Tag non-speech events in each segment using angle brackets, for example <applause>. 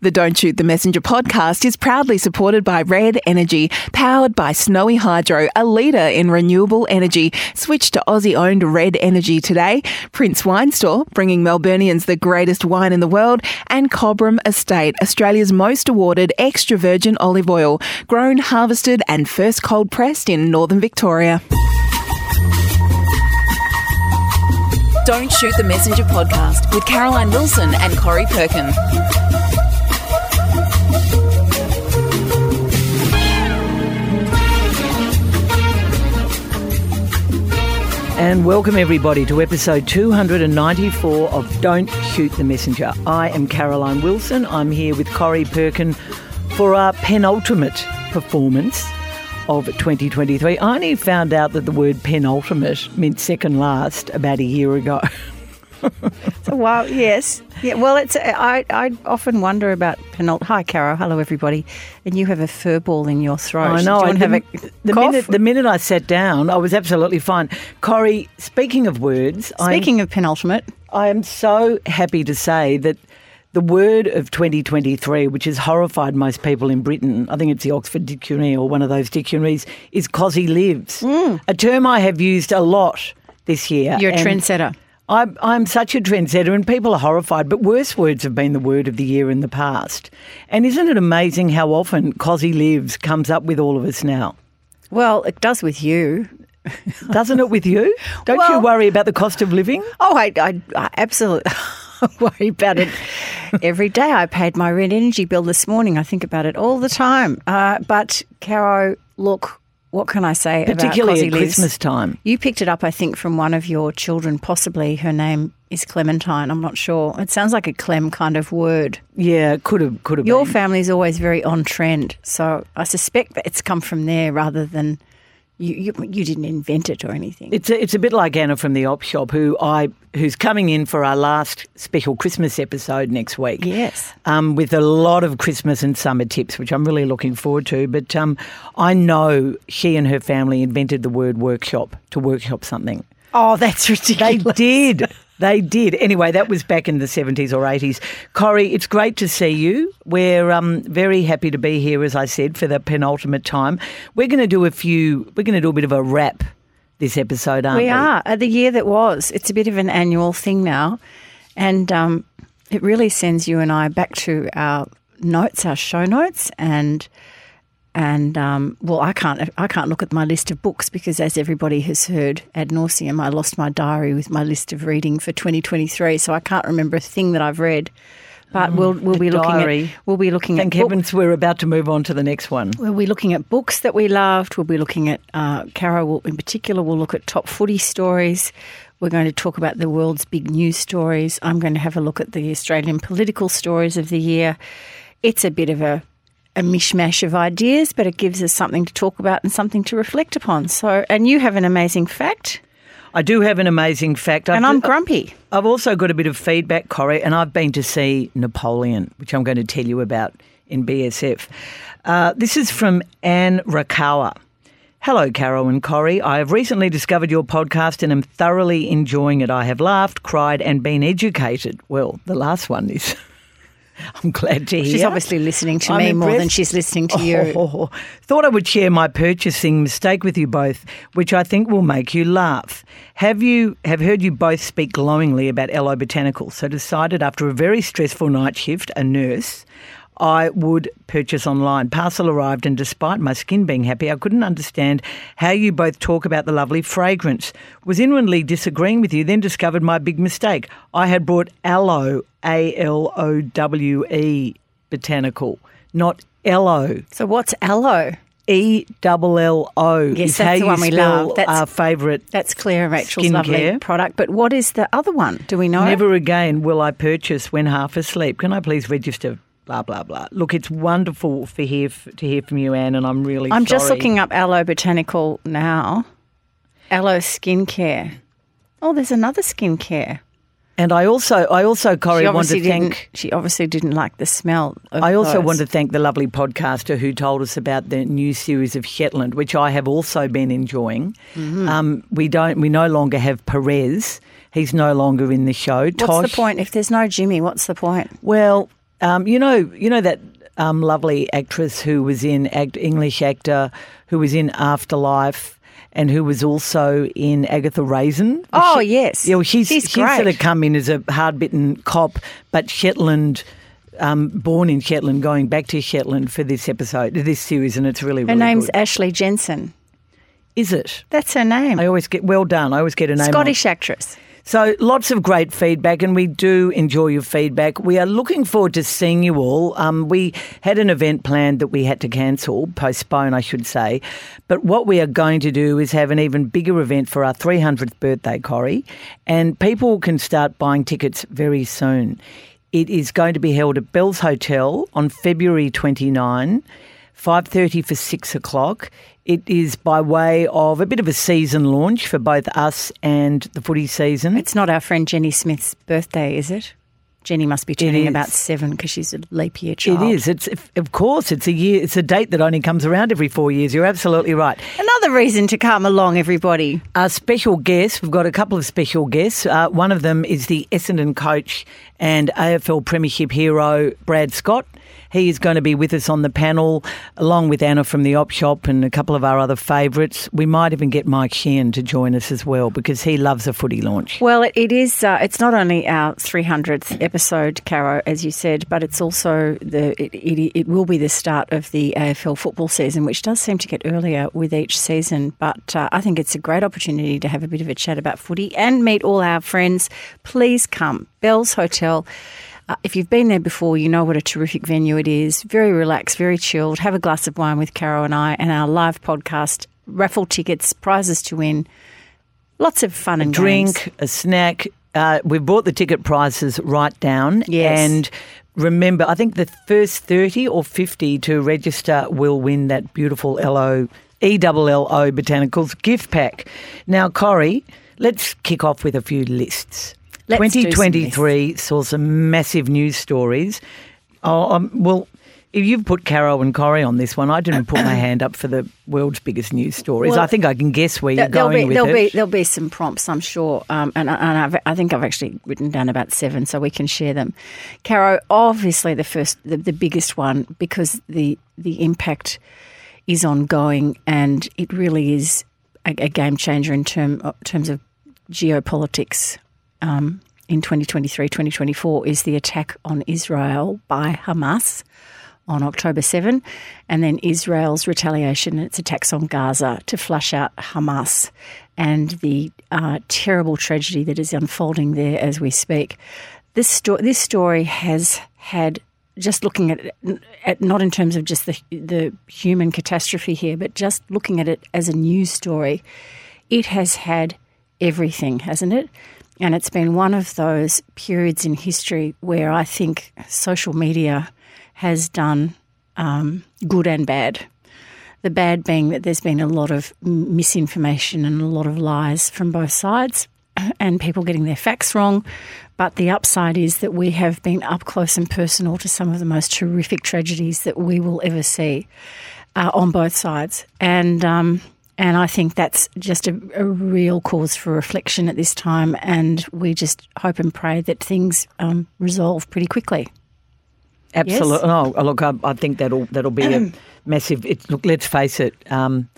The Don't Shoot the Messenger podcast is proudly supported by Red Energy, powered by Snowy Hydro, a leader in renewable energy. Switch to Aussie owned Red Energy today. Prince Wine Store, bringing Melburnians the greatest wine in the world. And Cobram Estate, Australia's most awarded extra virgin olive oil, grown, harvested, and first cold pressed in northern Victoria. Don't Shoot the Messenger podcast with Caroline Wilson and Corey Perkin. And welcome everybody to episode 294 of Don't Shoot the Messenger. I am Caroline Wilson. I'm here with Corey Perkin for our penultimate performance of 2023. I only found out that the word penultimate meant second last about a year ago. <laughs> <laughs> So, well, yes. Yeah, well, it's. Uh, I, I often wonder about penult. Hi, Caro. Hello, everybody. And you have a fur ball in your throat. I know. Do you want to the, have a the minute the minute I sat down, I was absolutely fine. Corey, speaking of words, I'm- Speaking of penultimate, I am so happy to say that the word of 2023, which has horrified most people in Britain, I think it's the Oxford Dictionary or one of those dictionaries, is cozzie livs. Mm. A term I have used a lot this year. you're a trendsetter. I'm, I'm such a trendsetter, and people are horrified, but worse words have been the word of the year in the past. And isn't it amazing how often cozzie livs comes up with all of us now? Well, it does with you. <laughs> Doesn't it with you? Don't you worry about the cost of living? Oh, I, I, I absolutely <laughs> worry about it every day. I paid my rent energy bill this morning. I think about it all the time. Uh, but, Caro, look, what can I say about Particularly at? Christmas time. You picked it up, I think, from one of your children, possibly. Her name is Clementine. I'm not sure. It sounds like a Clem kind of word. Yeah, could have, could have been. Your been. family's always very on trend, so I suspect that it's come from there rather than you. You, you didn't invent it or anything. It's a, it's a bit like Anna from the op shop, who I who's coming in for our last special Christmas episode next week. yes. Um, with a lot of Christmas and summer tips, which I'm really looking forward to. But um, I know she and her family invented the word workshop to workshop something. Oh, that's <laughs> ridiculous. They did. They did. Anyway, that was back in the 70s or 80s. Corey, it's great to see you. We're um, very happy to be here, as I said, for the penultimate time. We're going to do a few, we're going to do a bit of a wrap this episode, aren't we? We are at the year that was. It's a bit of an annual thing now, and um, it really sends you and I back to our notes, our show notes, and and um, well, I can't I can't look at my list of books because, as everybody has heard ad nauseum, I lost my diary with my list of reading for 2023, so I can't remember a thing that I've read. But we'll we'll the be looking diary. at we'll be looking Thank at book- heavens we're about to move on to the next one. We'll be looking at books that we loved. We'll be looking at, uh, Caro will, in particular, We'll look at top footy stories. We're going to talk about the world's big news stories. I'm going to have a look at the Australian political stories of the year. It's a bit of a, a mishmash of ideas, but it gives us something to talk about and something to reflect upon. So, and you have an amazing fact, I do have an amazing fact. and I've, I'm grumpy. I've also got a bit of feedback, Corey, and I've been to see Napoleon, which I'm going to tell you about in BSF. Uh, this is from Anne Rakawa. Hello, Carol and Corey. I have recently discovered your podcast and am thoroughly enjoying it. I have laughed, cried, and been educated. Well, the last one is. <laughs> <laughs> I'm glad to hear. She's obviously listening to I'm me more than she's listening to you. Oh, <laughs> thought I would share my purchasing mistake with you both, which I think will make you laugh. Have you have heard you both speak glowingly about Ello Botanical? So decided after a very stressful night shift, a nurse, I would purchase online. Parcel arrived, and despite my skin being happy, I couldn't understand how you both talk about the lovely fragrance. Was inwardly disagreeing with you, then discovered my big mistake. I had brought aloe, A L O W E, botanical, not Ello. So, what's aloe? E double L O Yes, is that's how the you one we spell love. That's- our favourite. That's Claire Rachel's lovely product. But what is the other one? Do we know? Never again will I purchase when half asleep. Can I please register? Blah blah blah. Look, it's wonderful for hear to hear from you, Anne, and I'm really. I'm just looking up aloe botanical now. Aloe skincare. Oh, there's another skincare. And I also, I also, Corey, She want to thank. She obviously didn't like the smell. Of I also those. want to thank the lovely podcaster who told us about the new series of Shetland, which I have also been enjoying. Mm-hmm. Um, we don't, we no longer have Perez. He's no longer in the show. What's Tosh, the point if there's no Jimmy? What's the point? Well, Um, you know, you know that um, lovely actress who was in act, English actor who was in Afterlife and who was also in Agatha Raisin. Oh, She- yes. Yeah, well, she's She's she's sort of come in as a hard bitten cop, but Shetland. Um, born in Shetland, going back to Shetland for this episode, this series, and it's really, Her name's good. Ashley Jensen. Is it? That's her name. I always get well done. I always get a name. Scottish actress. So lots of great feedback, and we do enjoy your feedback. We are looking forward to seeing you all. Um, we had an event planned that we had to cancel, postpone, I should say. But what we are going to do is have an even bigger event for our 300th birthday, Corey, and people can start buying tickets very soon. It is going to be held at Bell's Hotel on February 29. 5.30 for 6 o'clock. It is by way of a bit of a season launch for both us and the footy season. It's not our friend Jenny Smith's birthday, is it? Jenny must be turning about seven because she's a leap year child. is. It's of course. It's a year. It's a date that only comes around every four years. You're absolutely right. Another reason to come along, everybody. Our special guests. We've got a couple of special guests. Uh, one of them is the Essendon coach and AFL Premiership hero Brad Scott. He is going to be with us on the panel, along with Anna from the Op Shop and a couple of our other favourites. We might even get Mike Sheehan to join us as well because he loves a footy launch. Well, it, is. Uh, it's not only our 300th episode, Caro, as you said, but it's also the. It, it, it will be the start of the AFL football season, which does seem to get earlier with each season. But uh, I think it's a great opportunity to have a bit of a chat about footy and meet all our friends. Please come, Bell's Hotel. Uh, if you've been there before, you know what a terrific venue it is. Very relaxed, very chilled. Have a glass of wine with Caro and I, and our live podcast, raffle tickets, prizes to win. Lots of fun and games. drink, a snack. Uh, we've brought the ticket prices right down. Yes. And remember, I think the first 30 or 50 to register will win that beautiful LO, ELLO Botanicals gift pack. Now, Corey, let's kick off with a few lists. Let's 2023 saw some massive news stories. Oh, um, well, if you've put Caro and Corey on this one, I didn't put my hand up for the world's biggest news stories. Well, I think I can guess where you're going be, with there'll it. be there'll be some prompts, I'm sure, um, and, and I think I've actually written down about seven, so we can share them. Caro, obviously the first, the, the biggest one, because the the impact is ongoing, and it really is a, a game changer in term uh, terms of geopolitics. Um, in 2023 2024 is the attack on Israel by Hamas on October 7, and then Israel's retaliation, its attacks on Gaza to flush out Hamas and the uh, terrible tragedy that is unfolding there as we speak. This, sto- this story has had, just looking at it, at, not in terms of just the, the human catastrophe here, but just looking at it as a news story, it has had everything, hasn't it? And it's been one of those periods in history where I think social media has done um, good and bad. The bad being that there's been a lot of misinformation and a lot of lies from both sides <clears throat> and people getting their facts wrong. But the upside is that we have been up close and personal to some of the most horrific tragedies that we will ever see uh, on both sides. And um, and I think that's just a, a real cause for reflection at this time. And we just hope and pray that things um, resolve pretty quickly. Absolutely. No, look, I, I think that'll that'll be a <clears throat> massive. It, look, let's face it. Um,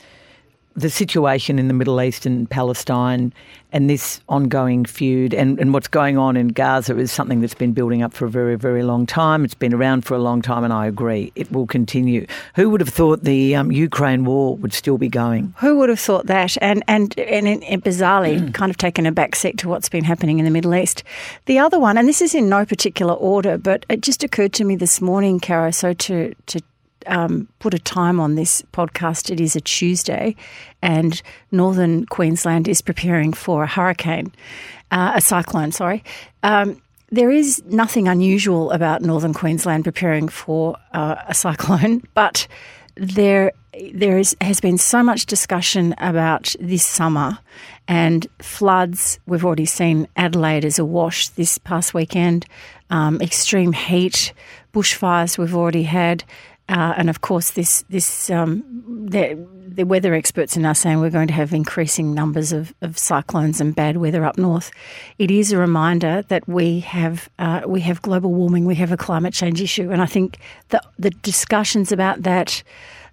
the situation in the Middle East and Palestine, and this ongoing feud, and, and what's going on in Gaza is something that's been building up for a very, very long time. It's been around for a long time, and I agree it will continue. Who would have thought the um, Ukraine war would still be going? Who would have thought that? And and and, and bizarrely, kind of taken a back seat to what's been happening in the Middle East. The other one, and this is in no particular order, but it just occurred to me this morning, Caro. So to to um, put a time on this podcast, it is a Tuesday, and northern Queensland is preparing for a hurricane, uh, a cyclone. Sorry. Um, there is nothing unusual about northern Queensland preparing for uh, a cyclone, <laughs> but there there is, has been so much discussion about this summer and floods. We've already seen Adelaide as awash this past weekend, um, extreme heat, bushfires we've already had. Uh, and of course, this this um, the the weather experts are now saying we're going to have increasing numbers of, of cyclones and bad weather up north. It is a reminder that we have uh, we have global warming, we have a climate change issue, and I think the the discussions about that,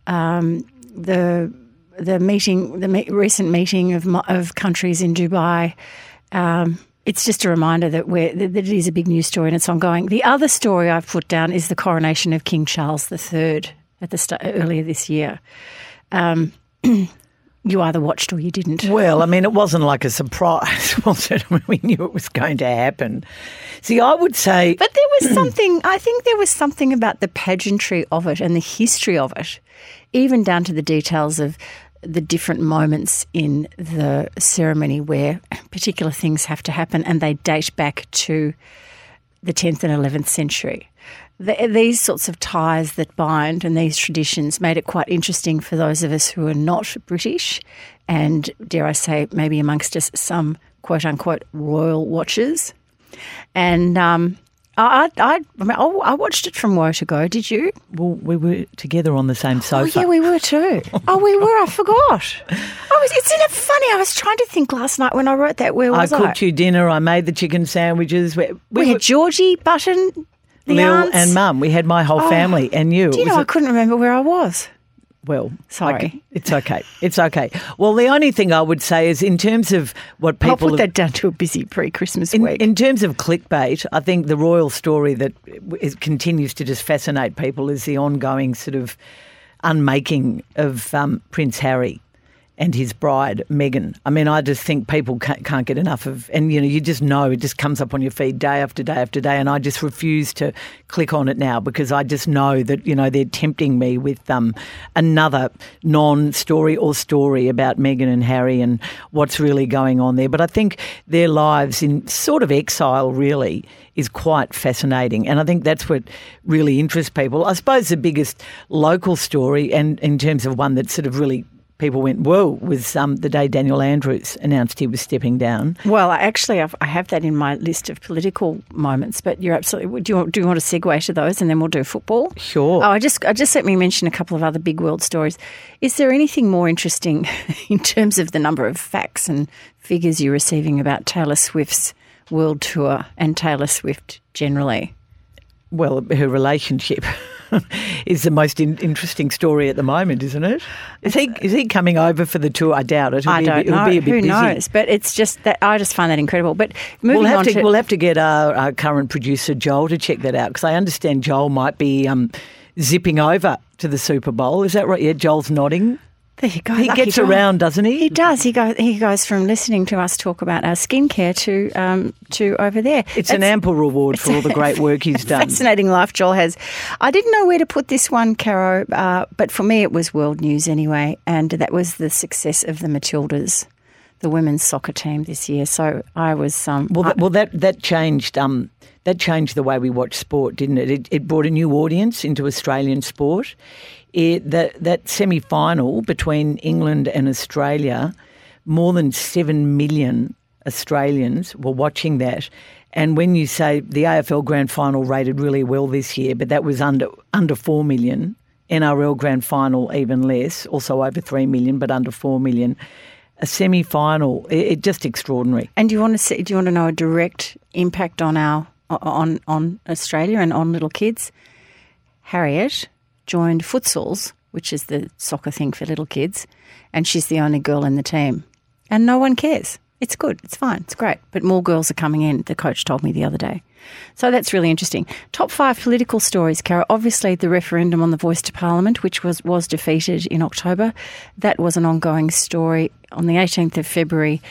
um, the the meeting, the me- recent meeting of of countries in Dubai. Um, it's just a reminder that, we're, that it is a big news story and it's ongoing. The other story I've put down is the coronation of King Charles III at the start, earlier this year. Um, <clears throat> you either watched or you didn't. Well, I mean, it wasn't like a surprise, <laughs> was it? We knew it was going to happen. See, I would say. But there was <clears throat> something, I think there was something about the pageantry of it and the history of it, even down to the details of the different moments in the ceremony where particular things have to happen and they date back to the 10th and 11th century. The, these sorts of ties that bind and these traditions made it quite interesting for those of us who are not British and, dare I say, maybe amongst us some quote unquote royal watchers. And um, I, I, I, mean, oh, I watched it from woe to go. Did you? Well, we were together on the same oh, sofa. Oh, yeah, we were too. <laughs> oh, we were. I forgot. I was. Isn't it funny? I was trying to think last night when I wrote that. Where was I? cooked you dinner. I made the chicken sandwiches. We, we, we had Georgie Button, the Lil aunts. and Mum. We had my whole Oh, family and you. Do you know I couldn't remember where I was? Well, Sorry. It's okay. It's okay. Well, the only thing I would say is in terms of what people. I'll put have- that down to a busy pre-Christmas In, week. in terms of clickbait, I think the royal story that is, continues to just fascinate people is the ongoing sort of unmaking of um, Prince Harry and his bride Meghan. I mean, I just think people can't, get enough of, and you know, you just know it just comes up on your feed day after day after day, and I just refuse to click on it now because I just know that you know they're tempting me with um, another non-story or story about Meghan and Harry and what's really going on there. But I think their lives in sort of exile really is quite fascinating, and I think that's what really interests people. I suppose the biggest local story, and in terms of one that sort of really people went whoa was um, the day Daniel Andrews announced he was stepping down. well, actually, I've, I have that in my list of political moments. But you're absolutely. Do you want, do you want to segue to those, and then we'll do football? Sure. Oh, I just, I just let me mention a couple of other big world stories. Is there anything more interesting <laughs> in terms of the number of facts and figures you're receiving about Taylor Swift's world tour and Taylor Swift generally? Well, her relationship <laughs> <laughs> is the most in- interesting story at the moment, isn't it? Is he is he coming over for the tour? I doubt it. It'll I be a don't bit- know. Be a bit Who busy. knows? But it's just that I just find that incredible. But moving We'll have on to, to we'll have to get our, our current producer Joel to check that out because I understand Joel might be um, zipping over to the Super Bowl. Is that right? Yeah, Joel's nodding. There you go. He Lucky gets around, doesn't he? He does. He goes. He goes from listening to us talk about our skincare to um, to over there. It's an ample reward for all the great <laughs> work he's done. Fascinating life Joel has. I didn't know where to put this one, Caro, uh, but for me it was world news anyway, and that was the success of the Matildas, the women's soccer team this year. So I was um, Well, that, well, that that changed. Um, that changed the way we watch sport, didn't it? It, it brought a new audience into Australian sport. It, that that semi final between England and Australia, more than seven million Australians were watching that. And when you say the AFL Grand Final rated really well this year, but that was under under four million. NRL Grand Final even less, also over three million, but under four million. A semi final, it, it just extraordinary. and do you want to see? Do you want to know a direct impact on our on on Australia and on little kids? Harriet joined futsals, which is the soccer thing for little kids, and she's the only girl in the team, and no one cares. It's good. It's fine. It's great. But more girls are coming in. The coach told me the other day. So that's really interesting. Top five political stories, Kara. Obviously, the referendum on the voice to Parliament, which was, was defeated in October. That was an ongoing story. On the 18th of February,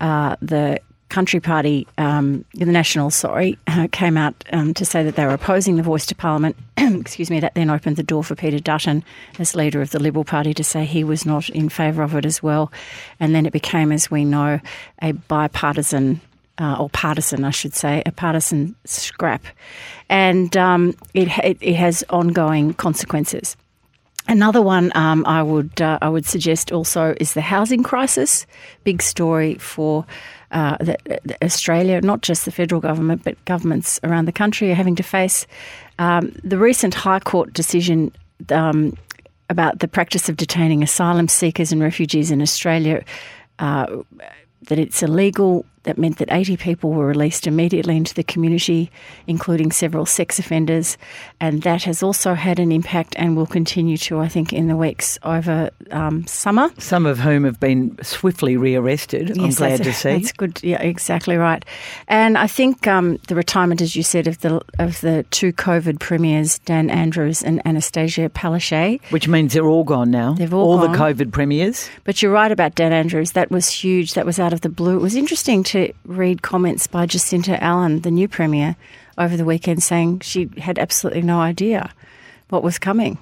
uh, the Country Party, um, the National, sorry, uh, came out um, to say that they were opposing the voice to Parliament. <clears throat> Excuse me. That then opened the door for Peter Dutton, as leader of the Liberal Party, to say he was not in favour of it as well. And then it became, as we know, a bipartisan uh, or partisan, I should say, a partisan scrap, and um, it, it it has ongoing consequences. Another one um, I would uh, I would suggest also is the housing crisis. Big story for uh, the Australia, not just the federal government, but governments around the country are having to face. Um, the recent High Court decision um, about the practice of detaining asylum seekers and refugees in Australia, uh, that it's illegal that meant that 80 people were released immediately into the community, including several sex offenders. And that has also had an impact and will continue to, I think, in the weeks over um, summer. Some of whom have been swiftly rearrested, I'm glad to see. That's good. Yeah, exactly right. And I think um, the retirement, as you said, of the of the two COVID premiers, Dan Andrews and Anastasia Palaszczuk. Which means they're all gone now. They've all the gone. COVID premiers. But you're right about Dan Andrews. That was huge. That was out of the blue. It was interesting to read comments by Jacinta Allan, the new premier, over the weekend saying she had absolutely no idea what was coming.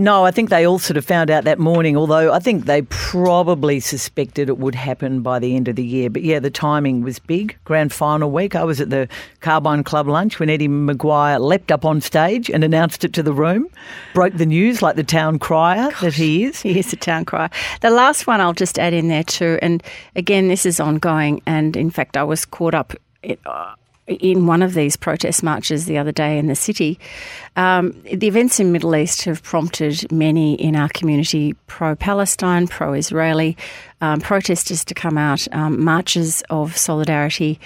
No, I think they all sort of found out that morning, although I think they probably suspected it would happen by the end of the year. But yeah, the timing was big. Grand final week, I was at the Carbine Club lunch when Eddie McGuire leapt up on stage and announced it to the room, broke the news like the town crier that he is. He is a town crier. The last one I'll just add in there too, and again, this is ongoing. And in fact, I was caught up it, uh, in one of these protest marches the other day in the city. Um, the events in Middle East have prompted many in our community pro-Palestine, pro-Israeli um, protesters to come out, um, marches of solidarity,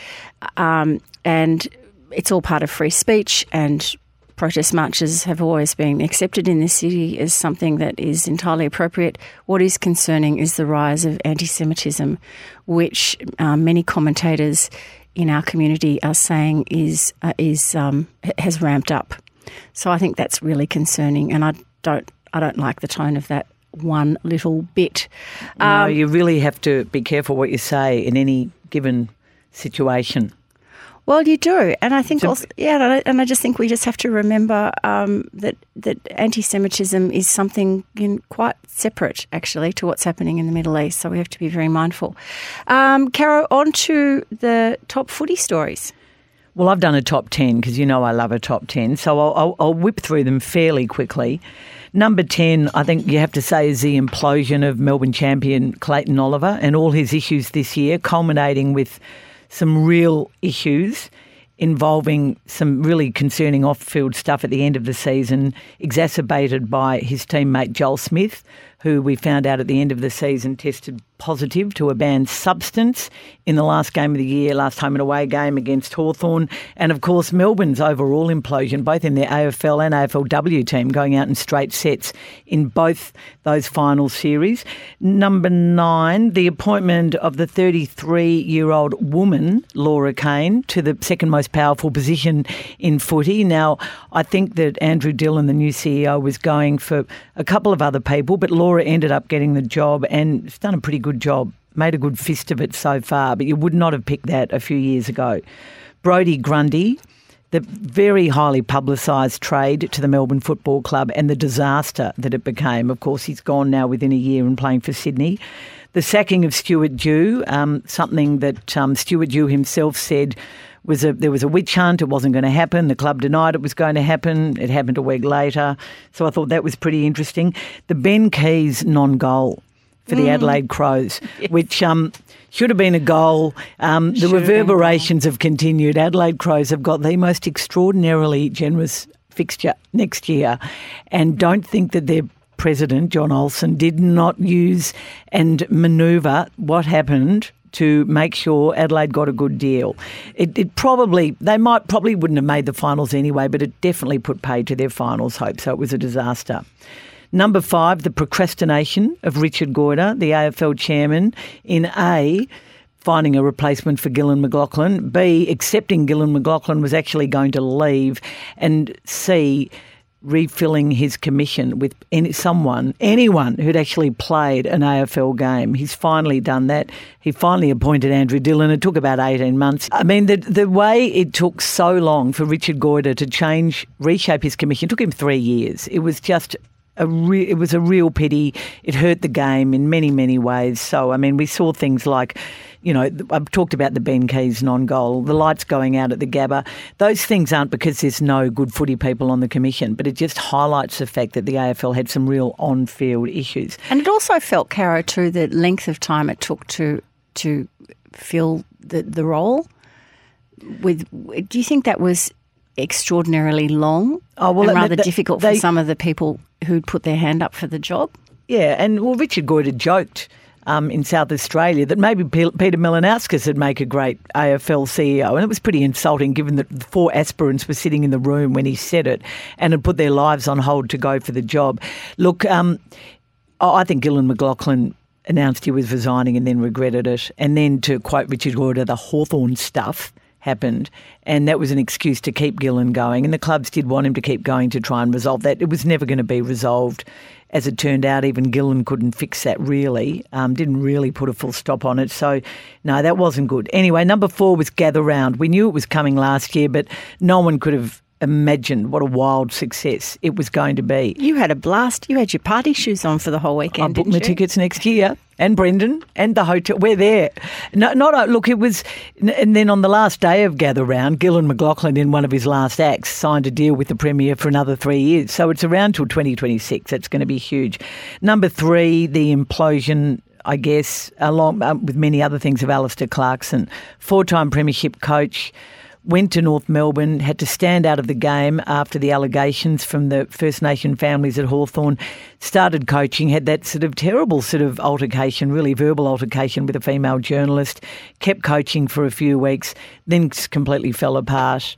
um, and it's all part of free speech and protest marches have always been accepted in this city as something that is entirely appropriate. What is concerning is the rise of anti Semitism, which um, many commentators in our community are saying is, uh, is um, has ramped up. So I think that's really concerning, and I don't, I don't like the tone of that one little bit. no, you really have to be careful what you say in any given situation. Well, you do, and I think also, yeah, and I, just think we just have to remember um, that that anti-Semitism is something in quite separate, actually, to what's happening in the Middle East. So we have to be very mindful. Um, Caro, on to the top footy stories. Well, I've done a top 10 because you know I love a top 10. So I'll, I'll, I'll whip through them fairly quickly. Number 10, I think you have to say, is the implosion of Melbourne champion Clayton Oliver and all his issues this year, culminating with some real issues involving some really concerning off field stuff at the end of the season, exacerbated by his teammate Joel Smith, who we found out at the end of the season tested positive to a banned substance in the last game of the year, last home and away game against Hawthorn, And of course, Melbourne's overall implosion, both in their AFL and AFLW team, going out in straight sets in both those final series. Number nine, the appointment of the 33 year old woman, Laura Kane, to the second most powerful position in footy. Now, I think that Andrew Dillon, the new CEO, was going for a couple of other people, but Laura ended up getting the job and has done a pretty good job, made a good fist of it so far, but you would not have picked that a few years ago. Brodie Grundy, the very highly publicised trade to the Melbourne Football Club and the disaster that it became. Of course, he's gone now within a year and playing for Sydney. The sacking of Stuart Dew, um, something that um, Stuart Dew himself said was a there was a witch hunt. It wasn't going to happen. The club denied it was going to happen. It happened a week later. So I thought that was pretty interesting. The Ben Keays non-goal for the mm. Adelaide Crows, <laughs> yes. which um, should have been a goal. Um, the reverberations have continued. Adelaide Crows have got the most extraordinarily generous fixture next year, and don't think that their president John Olsen did not use and manoeuvre what happened to make sure Adelaide got a good deal. It, it, probably they might probably wouldn't have made the finals anyway, but it definitely put pay to their finals hope. So it was a disaster. Number five, the procrastination of Richard Goyder, the AFL chairman, in A, finding a replacement for Gillon McLachlan, B, accepting Gillon McLachlan was actually going to leave, and C, refilling his commission with any, someone, anyone who'd actually played an AFL game. He's finally done that. He finally appointed Andrew Dillon. It took about 18 months. I mean, the, the way it took so long for Richard Goyder to change, reshape his commission, took him three years. It was just a re- it was a real pity. It hurt the game in many, many ways. So, I mean, we saw things like, you know, I've talked about the Ben Keays non goal, the lights going out at the Gabba. Those things aren't because there's no good footy people on the commission, but it just highlights the fact that the AFL had some real on field issues. And it also felt, Caro, too, the length of time it took to to fill the, the role. With, do you think that was extraordinarily long Oh, well, and rather they- difficult they- for some of the people who'd put their hand up for the job. Yeah, and well, Richard Goyder joked um, in South Australia that maybe Pe- Peter Malinauskas would make a great AFL CEO, and it was pretty insulting given that the four aspirants were sitting in the room when he said it and had put their lives on hold to go for the job. Look, um, I think Gillon McLachlan announced he was resigning and then regretted it, and then to quote Richard Goyder, the Hawthorn stuff happened, and that was an excuse to keep Gillon going. And the clubs did want him to keep going to try and resolve that. It was never going to be resolved. As it turned out, even Gillon couldn't fix that really, um, didn't really put a full stop on it. So, no, that wasn't good. Anyway, number four was Gather Round. We knew it was coming last year, but no one could have imagined what a wild success it was going to be. You had a blast. You had your party shoes on for the whole weekend. I booked my you? tickets next year, and Brendan, and the hotel. We're there. No, not a, look. It was, and then on the last day of Gather Round, Gillon McLachlan, in one of his last acts, signed a deal with the Premier for another three years. So it's around till 2026. It's going to be huge. Number three, the implosion. I guess, along um, with many other things, of Alastair Clarkson, four-time premiership coach went to North Melbourne, had to stand out of the game after the allegations from the First Nation families at Hawthorn, started coaching, had that sort of terrible sort of altercation, really verbal altercation with a female journalist, kept coaching for a few weeks, then completely fell apart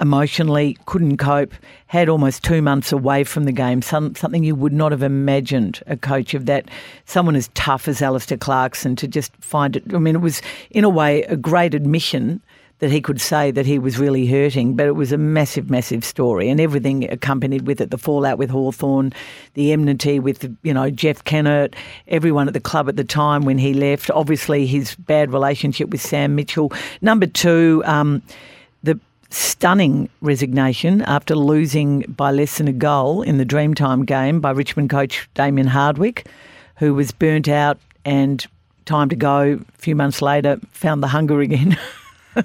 emotionally, couldn't cope, had almost two months away from the game, some, something you would not have imagined a coach of that, someone as tough as Alastair Clarkson to just find it. I mean, it was in a way a great admission that he could say that he was really hurting, but it was a massive, massive story and everything accompanied with it the fallout with Hawthorn, the enmity with, you know, Jeff Kennett, everyone at the club at the time when he left, obviously his bad relationship with Sam Mitchell. Number two, um, the stunning resignation after losing by less than a goal in the Dreamtime game by Richmond coach Damien Hardwick, who was burnt out and time to go. A few months later, found the hunger again. <laughs>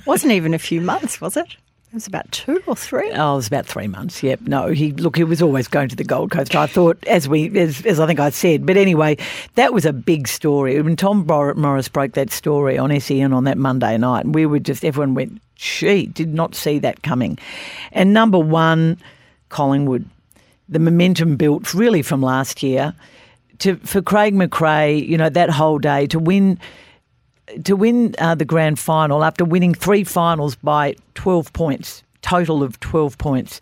wasn't even a few months, was it? It was about two or three. Oh, it was about three months. Yep. No, he look. He was always going to the Gold Coast. I thought, as we, as, as I think I said. But anyway, that was a big story. When Tom Morris broke that story on SEN on that Monday night, we were just everyone went, "She did not see that coming." And number one, Collingwood, the momentum built really from last year. To for Craig McRae, you know that whole day to win to win uh, the grand final after winning three finals by 12 points, total of 12 points.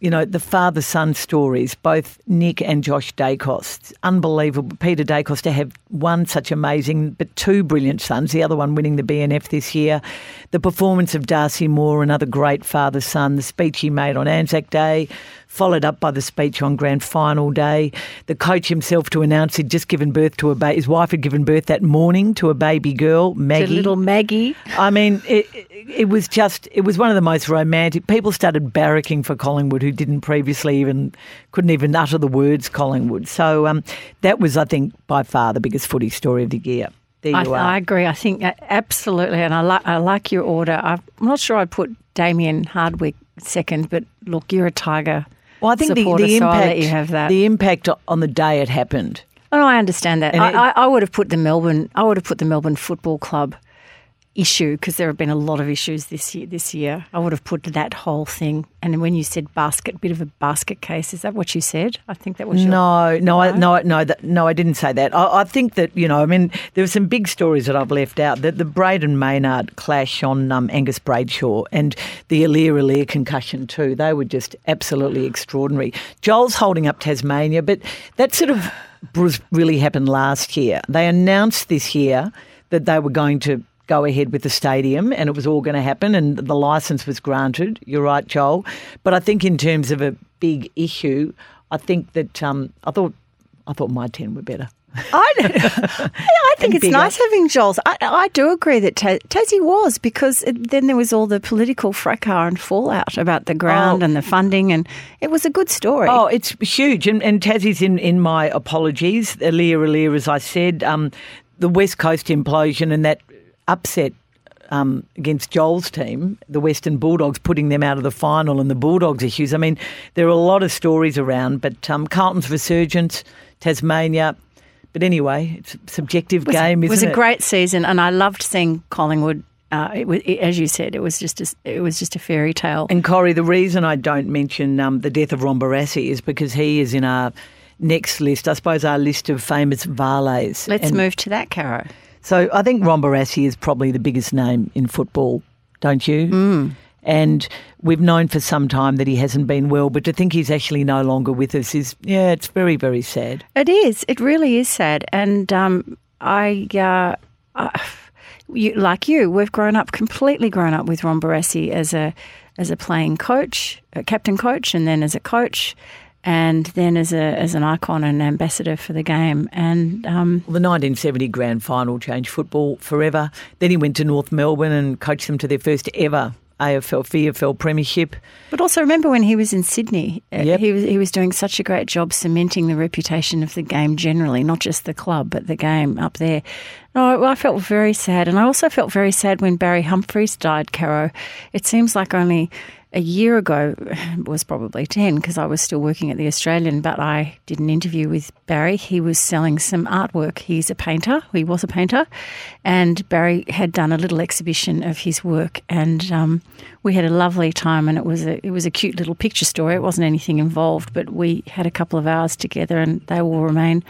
You know, the father son stories, both Nick and Josh Daicos. Unbelievable. Peter Daicos to have one such amazing, but two brilliant sons, the other one winning the BNF this year. The performance of Darcy Moore, another great father son, the speech he made on Anzac Day, followed up by the speech on grand final day. The coach himself to announce he'd just given birth to a baby. His wife had given birth that morning to a baby girl, To Maggie. little Maggie. I mean, it, it, was just, it was one of the most romantic. People started barracking for Collingwood who didn't previously even, couldn't even utter the words Collingwood. So um, that was, I think, by far the biggest footy story of the year. There I, you are. I agree. I think uh, absolutely, and I like I like your order. I'm not sure I'd put Damien Hardwick second, but look, you're a Tiger. Well, I think the, the so impact, let you have that. the impact on the day it happened. Oh, no, I understand that. I, it- I, I would have put the Melbourne. I would have put the Melbourne Football Club issue because there have been a lot of issues this year. This year, I would have put that whole thing. And when you said basket, bit of a basket case, is that what you said? I think that was your. No, no, I, no, no, that, no. I didn't say that. I, I think that you know. I mean, there were some big stories that I've left out. The, the Brayden Maynard clash on um, Angus Brayshaw and the Aliir Aliir concussion too. They were just absolutely extraordinary. Joel's holding up Tasmania, but that sort of really happened last year. They announced this year that they were going to go ahead with the stadium and it was all going to happen and the license was granted. You're right, Joel. But I think in terms of a big issue, I think that um, I thought I thought my ten were better. I, <laughs> I think it's bigger. nice having Joel's. I, I do agree that Ta- Tassie was because it, then there was all the political fracas and fallout about the ground Oh. and the funding, and it was a good story. Oh, it's huge. And, and Tassie's in, in my apologies. Aliir Aliir, as I said, um, the West Coast implosion and that upset um, against Joel's team, the Western Bulldogs, putting them out of the final and the Bulldogs issues. I mean, there are a lot of stories around, but um, Carlton's resurgence, Tasmania. But anyway, it's a subjective was, game, it isn't was it? Was a great season, and I loved seeing Collingwood uh, it, wa- it, as you said, it was just a, it was just a fairy tale. And Corey, the reason I don't mention um, the death of Ron Barassi is because he is in our next list, I suppose our list of famous valets. Let's And move to that, Caro. So I think Ron Barassi is probably the biggest name in football, don't you? Mm. And we've known for some time that he hasn't been well, but to think he's actually no longer with us is, yeah, it's very, very sad. It is. It really is sad. And um, I, uh, I you, like you, we've grown up completely grown up with Ron Barassi as a as a playing coach, a captain coach, and then as a coach, and then as a as an icon and ambassador for the game. And um, Well, the 1970 grand final changed football forever. Then he went to North Melbourne and coached them to their first ever AFL, VFL premiership. But also remember when he was in Sydney, uh, Yep. he was he was doing such a great job cementing the reputation of the game generally, not just the club, but the game up there. No, I felt very sad, and I also felt very sad when Barry Humphries died. Caro, it seems like only a year ago <sighs> was probably ten because I was still working at the Australian, but I did an interview with Barry. He was selling some artwork. He's a painter. He was a painter, and Barry had done a little exhibition of his work, and um, we had a lovely time. And it was a it was a cute little picture story. It wasn't anything involved, but we had a couple of hours together, and they will remain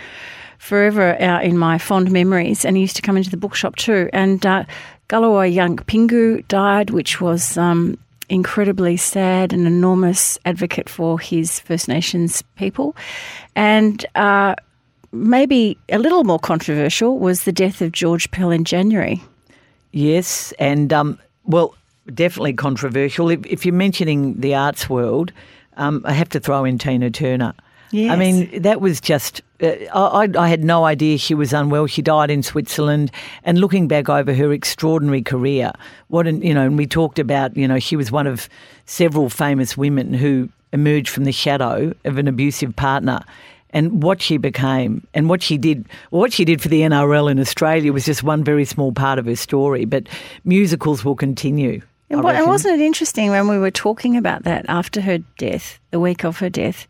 forever uh, in my fond memories. And he used to come into the bookshop too. And uh, Galarrwuy Yunupingu died, which was um, incredibly sad, an enormous advocate for his First Nations people. And uh, maybe a little more controversial was the death of George Pell in January. Yes, and um, well, definitely controversial. If, if you're mentioning the arts world, um, I have to throw in Tina Turner. I mean, that was just. Uh, I, I had no idea she was unwell. She died in Switzerland, and looking back over her extraordinary career, what an you know, and we talked about you know she was one of several famous women who emerged from the shadow of an abusive partner. And what she became, and what she did, what she did for the NRL in Australia was just one very small part of her story. But musicals will continue. And, and wasn't it interesting when we were talking about that after her death, the week of her death,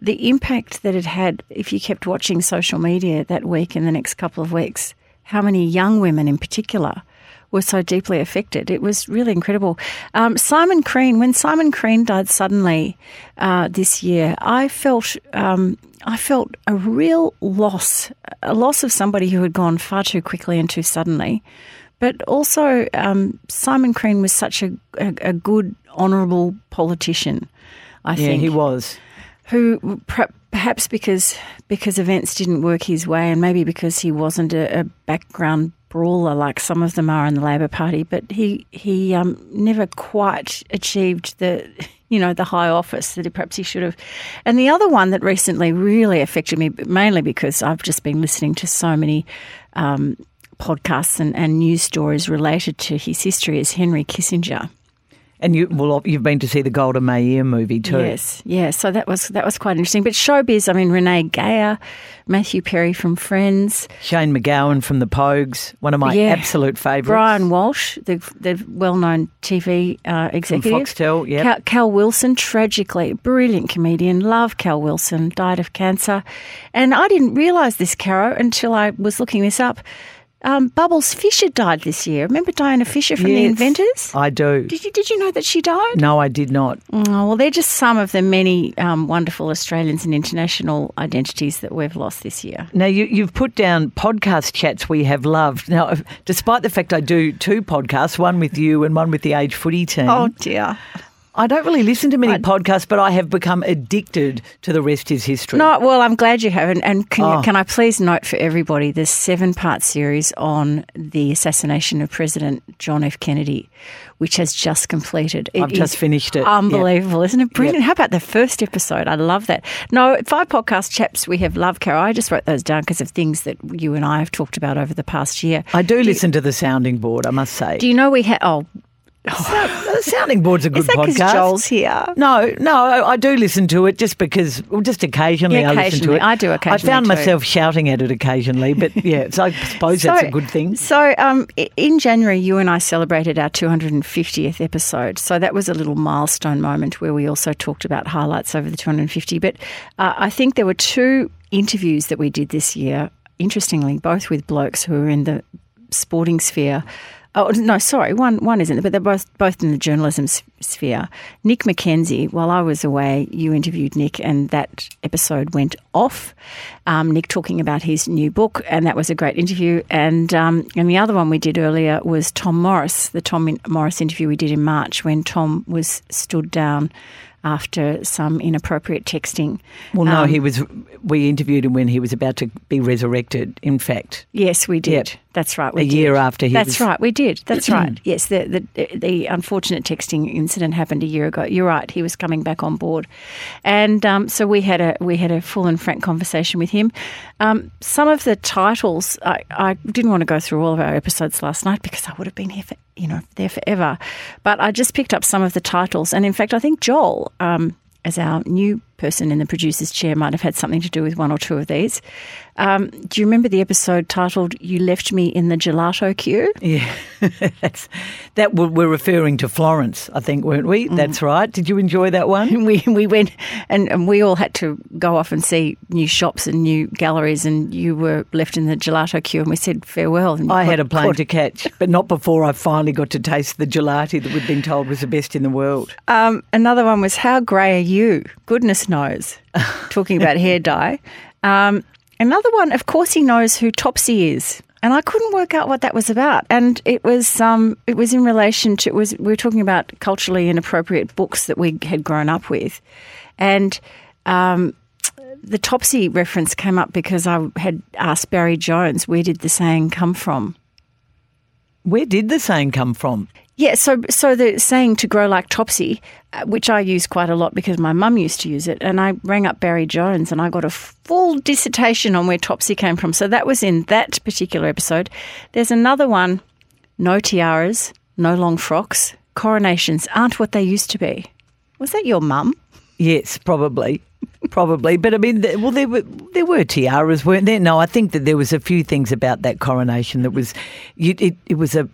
the impact that it had if you kept watching social media that week and the next couple of weeks, how many young women in particular were so deeply affected. It was really incredible. Um, Simon Crean, when Simon Crean died suddenly uh, this year, I felt um, I felt a real loss, a loss of somebody who had gone far too quickly and too suddenly. But also, um, Simon Crean was such a, a, a good, honourable politician. I Yeah, think he was. Who perhaps because because events didn't work his way, and maybe because he wasn't a, a background brawler like some of them are in the Labor Party, but he he um, never quite achieved the <laughs> you know the high office that he, perhaps he should have. And the other one that recently really affected me, mainly because I've just been listening to so many. Um, podcasts and, and news stories related to his history is Henry Kissinger. And you, well, you've been to see the Golda Meir movie too. Yes, yeah. So that was that was quite interesting. But showbiz, I mean, Renée Geyer, Matthew Perry from Friends, Shane MacGowan from the Pogues, one of my Yeah. absolute favourites. Brian Walsh, the the well-known TV uh, from executive, Foxtel, yeah. Cal, Cal Wilson, tragically brilliant comedian, love Cal Wilson, died of cancer, and I didn't realise this, Caro, until I was looking this up. Um, Bubbles Fisher died this year. Remember Diana Fisher from The Inventors? I do. Did you did you know that she died? No, I did not. Oh, well, they're just some of the many um, wonderful Australians and international identities that we've lost this year. Now, you, you've put down podcast chats we have loved. Now, despite the fact I do two podcasts, one with you and one with the Age Footy team, Oh, dear. I don't really listen to many podcasts, but I have become addicted to The Rest is History. No, well, I'm glad you haven't. And can, Oh. can I please note for everybody the seven part series on the assassination of President John F. Kennedy, which has just completed. It I've just finished it. Unbelievable, isn't it? Brilliant. How about the first episode? I love that. No, five podcast chaps we have loved, Carol. I just wrote those down because of things that you and I have talked about over the past year. I do listen to the sounding board, I must say. Do you know we have, Oh, the sounding board's a good is that because podcast. Joel's here? No, no, I, do listen to it just because, well, just occasionally Yeah, I listen to it. I do I found too. myself shouting at it occasionally, but <laughs> yeah, so I suppose that's a good thing. So, um, in January, you and I celebrated our 250th episode. So that was a little milestone moment where we also talked about highlights over the 250. But uh, I think there were two interviews that we did this year. Interestingly, both with blokes who are in the sporting sphere. Oh no, sorry, one one isn't, but they're both both in the journalism sphere. Nick McKenzie, while I was away, you interviewed Nick, and that episode went off. Um, Nick talking about his new book, and that was a great interview. And um, and the other one we did earlier was Tom Morris, the Tom Morris interview we did in March when Tom was stood down after some inappropriate texting. Well, no, Um, he was. We interviewed him when he was about to be resurrected. In fact, Yes, we did. Yep. That's right. We A year did. after he That's was- right. We did. That's right. <clears throat> Yes, the, the the unfortunate texting incident happened a year ago. You're right. He was coming back on board, and um, so we had a we had a full and frank conversation with him. Um, some of the titles I, I didn't want to go through all of our episodes last night because I would have been here for you know there forever, but I just picked up some of the titles, and in fact, I think Joel. Um, as our new person in the producer's chair might have had something to do with one or two of these. Um, do you remember the episode titled "You Left Me in the Gelato Queue"? yeah, <laughs> that's that. We're referring to Florence, I think, weren't we? Mm. That's right. Did you enjoy that one? <laughs> We we went and, and we all had to go off and see new shops and new galleries, and you were left in the gelato queue, and we said farewell. And I had a plane to catch, but not before I finally got to taste the gelati that we'd been told was the best in the world. Um, another one was "How grey are you?" Goodness knows, talking about hair dye. Um, another one, of course, he knows who Topsy is. And I couldn't work out what that was about, and it was um, it was in relation to it was we were talking about culturally inappropriate books that we had grown up with, and um, the Topsy reference came up because I had asked Barry Jones where did the saying come from, Where did the saying come from? Yeah, so so the saying to grow like Topsy, uh, which I use quite a lot because my mum used to use it, and I rang up Barry Jones and I got a full dissertation on where Topsy came from. So that was in that particular episode. There's another one: no tiaras, no long frocks, coronations aren't what they used to be. Was that your mum? Yes, probably, probably. But I mean, well, there were there were tiaras, weren't there? No, I think that there was a few things about that coronation that was, it, it was a,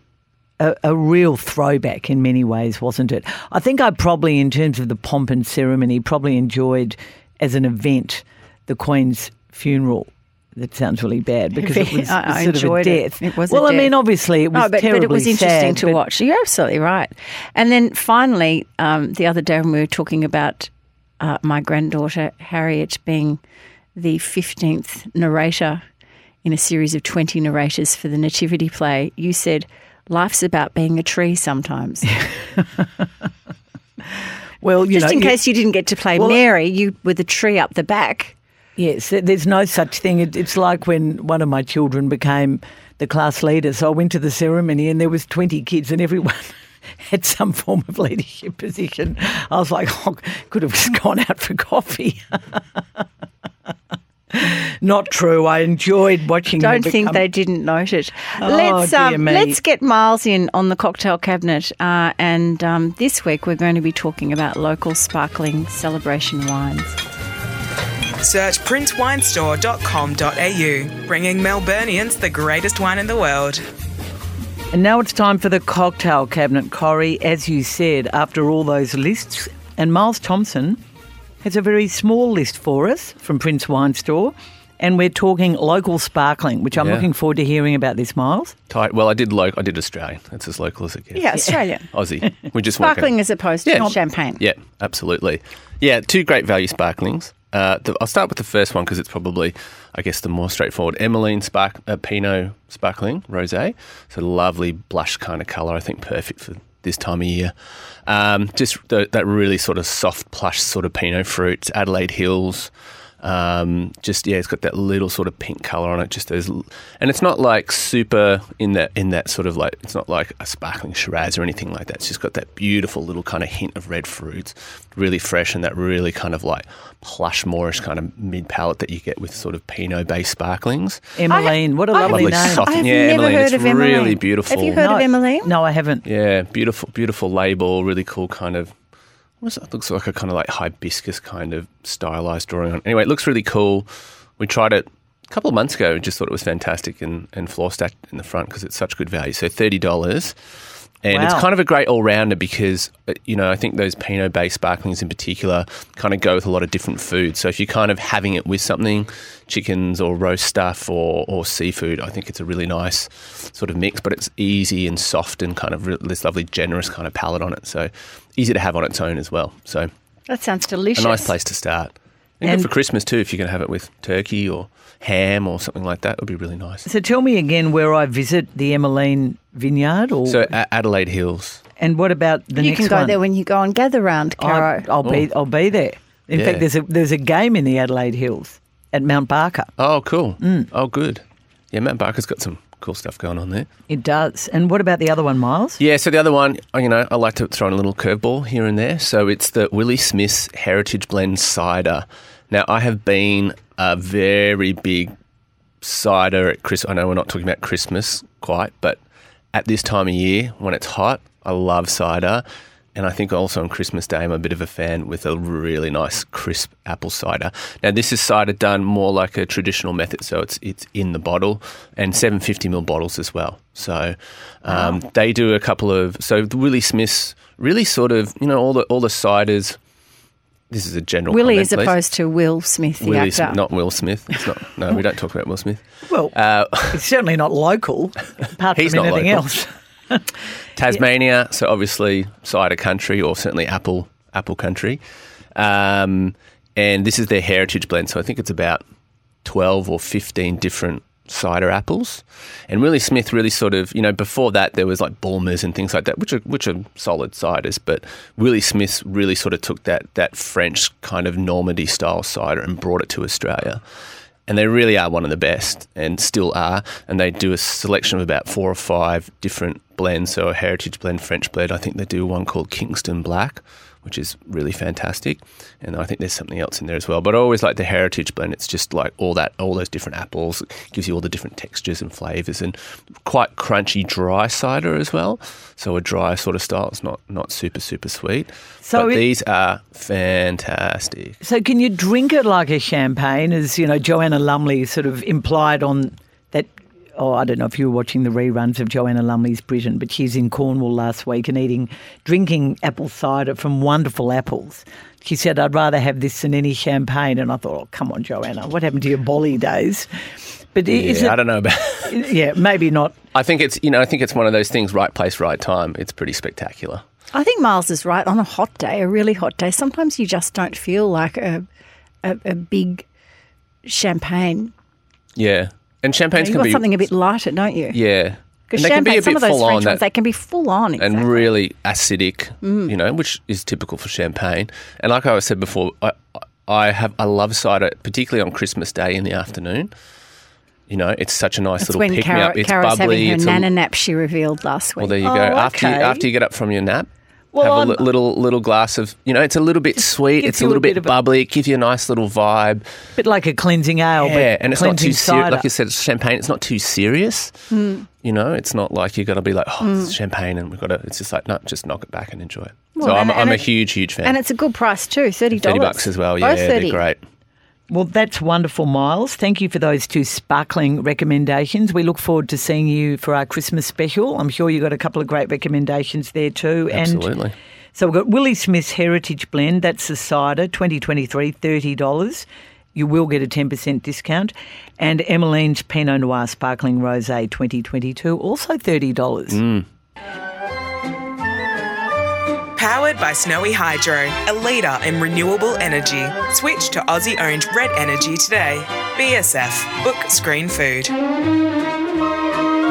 a a real throwback in many ways, wasn't it? I think I probably, in terms of the pomp and ceremony, probably enjoyed as an event the Queen's funeral. That sounds really bad <laughs> because it was I- I sort enjoyed of a it. death. It was a well, I mean, obviously it was Oh, but, terribly but it was interesting sad, to watch. You're absolutely right. And then finally, um, the other day when we were talking about uh, my granddaughter Harriet being the 15th narrator in a series of 20 narrators for the Nativity play, you said, Life's about being a tree sometimes. <laughs> Well, you Just know, in you- case you didn't get to play Well, Mary, you with the tree up the back. Yes, there's no such thing. It's like when one of my children became the class leader. So I went to the ceremony and there was 20 kids and everyone <laughs> had some form of leadership position. I was like, oh, could have just <laughs> gone out for coffee. <laughs> Not true. I enjoyed watching. her Don't think become- they didn't note it. Oh, let's dear um, me. let's get Miles in on the cocktail cabinet, uh, and um, this week we're going to be talking about local sparkling celebration wines. Search princewinestore.com.au, bringing Melburnians the greatest wine in the world. And now it's time for the cocktail cabinet, Corrie. As you said, after all those lists, and Miles Thompson has a very small list for us from Prince Wine Store. And we're talking local sparkling, which I'm Yeah. looking forward to hearing about this, Miles. Tight. Well, I did local. I did Australian. That's as local as it gets. Yeah, Australian. <laughs> Aussie. We just work Sparkling as opposed to Yeah. champagne. Yeah, absolutely. Yeah, two great value sparklings. Uh, the, I'll start with the first one because it's probably, I guess, the more straightforward. Emmalene Spark, uh, Pinot Sparkling Rosé. So lovely blush kind of colour. I think perfect for this time of year. Um, just the, that really sort of soft, plush sort of Pinot fruit. Adelaide Hills. Um, just yeah, it's got that little sort of pink color on it. Just those, l- and it's not like super in that in that sort of like it's not like a sparkling Shiraz or anything like that. It's just got that beautiful little kind of hint of red fruits, really fresh, and that really kind of like plush, moorish kind of mid palate that you get with sort of Pinot based sparklings. Emmalene, what a lovely Lovely name. soft- I have yeah, never Emmalene, heard it's of Emmalene. really beautiful. Have you heard no, of Emmalene? No, I haven't. Yeah, beautiful, beautiful label. Really cool kind of. What that? Looks like a kind of like hibiscus kind of stylized drawing on. Anyway, it looks really cool. We tried it a couple of months ago and just thought it was fantastic and, and floor stacked in the front because it's such good value. So $30. And wow. it's kind of a great all rounder because, uh, you know, I think those Pinot based sparklings in particular kind of go with a lot of different foods. So if you're kind of having it with something, chickens or roast stuff or, or seafood, I think it's a really nice sort of mix, but it's easy and soft and kind of re- this lovely, generous kind of palate on it. So easy to have on its own as well. So that sounds delicious. A nice place to start. And, And- good for Christmas too, if you're going to have it with turkey or ham or something like that, it would be really nice. So tell me again where I visit the Emmalene Vineyard, or So A- Adelaide Hills. and what about the you next can go one? there when you go on gather round, Caro. I, I'll be I'll be there. In Yeah. fact, there's a there's a game in the Adelaide Hills at Mount Barker. Oh, cool. Mm. Oh, good. Yeah, Mount Barker's got some cool stuff going on there. It does. And what about the other one, Miles? Yeah, so the other one, uh, you know, I like to throw in a little curveball here and there. So it's the Willie Smith's Heritage Blend Cider. Now, I have been a very big cider at Christmas. I know we're not talking about Christmas quite, but at this time of year when it's hot, I love cider. And I think also on Christmas Day, I'm a bit of a fan with a really nice crisp apple cider. Now, this is cider done more like a traditional method, so it's it's in the bottle and 750 ml bottles as well. So um, they do a couple of so the Willie Smiths really sort of you know all the all the ciders. This is a general Willie comment, as please. opposed to Will Smith, the Willie actor. Smith, not Will Smith. It's not. No, we don't talk about Will Smith. <laughs> Well, Uh, it's certainly not local, <laughs> apart He's from not anything local. else. <laughs> Tasmania, so obviously cider country or certainly apple apple country. Um, and this is their heritage blend, so I think it's about 12 or 15 different cider apples. And Willie Smith really sort of, you know, before that there was like Bulmers and things like that, which are which are solid ciders, but Willie Smith really sort of took that that French kind of Normandy style cider and brought it to Australia. And they really are one of the best and still are. And they do a selection of about four or five different blends. So a heritage blend, French blend. I think they do one called Kingston Black, which is really fantastic. And I think there's something else in there as well. But I always like the heritage blend. It's just like all that, all those different apples. It gives you all the different textures and flavors and quite crunchy dry cider as well. So a dry sort of style. It's not, not super, super sweet. So but it- these are fantastic. So can you drink it like a champagne, as you know, Joanna Lumley sort of implied on? Oh, I don't know if you were watching the reruns of Joanna Lumley's Britain, but she's in Cornwall last week and eating, drinking apple cider from wonderful apples. She said, "I'd rather have this than any champagne." And I thought, "Oh, come on, Joanna, what happened to your bolly days?" But i- is Yeah, it? I don't know about. <laughs> Yeah, maybe not. I think it's you know I think it's one of those things right place right time. It's pretty spectacular. I think Miles is right. On a hot day, a really hot day, sometimes you just don't feel like a a, a big champagne. Yeah, and champagnes You can want be something a bit lighter, don't you? yeah, Because and can be champagne, a some of those French ones, that, they can be full on. Exactly. and really acidic. Mm. You know, which is typical for champagne. And like I said before, I I have I love cider, particularly on Christmas Day in the afternoon. You know, it's such a nice little when pick me up. It's Cara's bubbly. having her it's a- nana nap she revealed last week. well, there you Oh, go. After you, after you get up from your nap, Well, have a I'm- li- little little glass of you know. It's a little bit sweet. It's a you a little bit bit, a- bubbly. It gives you a nice little vibe. bit like a cleansing ale, Yeah, but and it's not too serious. Like you said, it's champagne. It's not too serious. Hmm. You know, it's not like you've got to be like, oh, it's champagne, and we've got to. It's just like, no, just knock it back and enjoy it. so Well, I'm, and- I'm and a huge, huge fan. and it's a good price too, thirty dollars. thirty bucks as well. Yeah, they're great. Well, that's wonderful, Miles. Thank you for those two sparkling recommendations. We look forward to seeing you for our Christmas special. I'm sure you got a couple of great recommendations there too. Absolutely. And so we've got Willie Smith's Heritage Blend. That's the cider, 2023, $30. You will get a 10% discount. And Emmalene's Pinot Noir Sparkling Rosé 2022, also $30. Mm. Powered by Snowy Hydro, a leader in renewable energy. Switch to Aussie owned Red Energy today. BSF. Book Screen Food.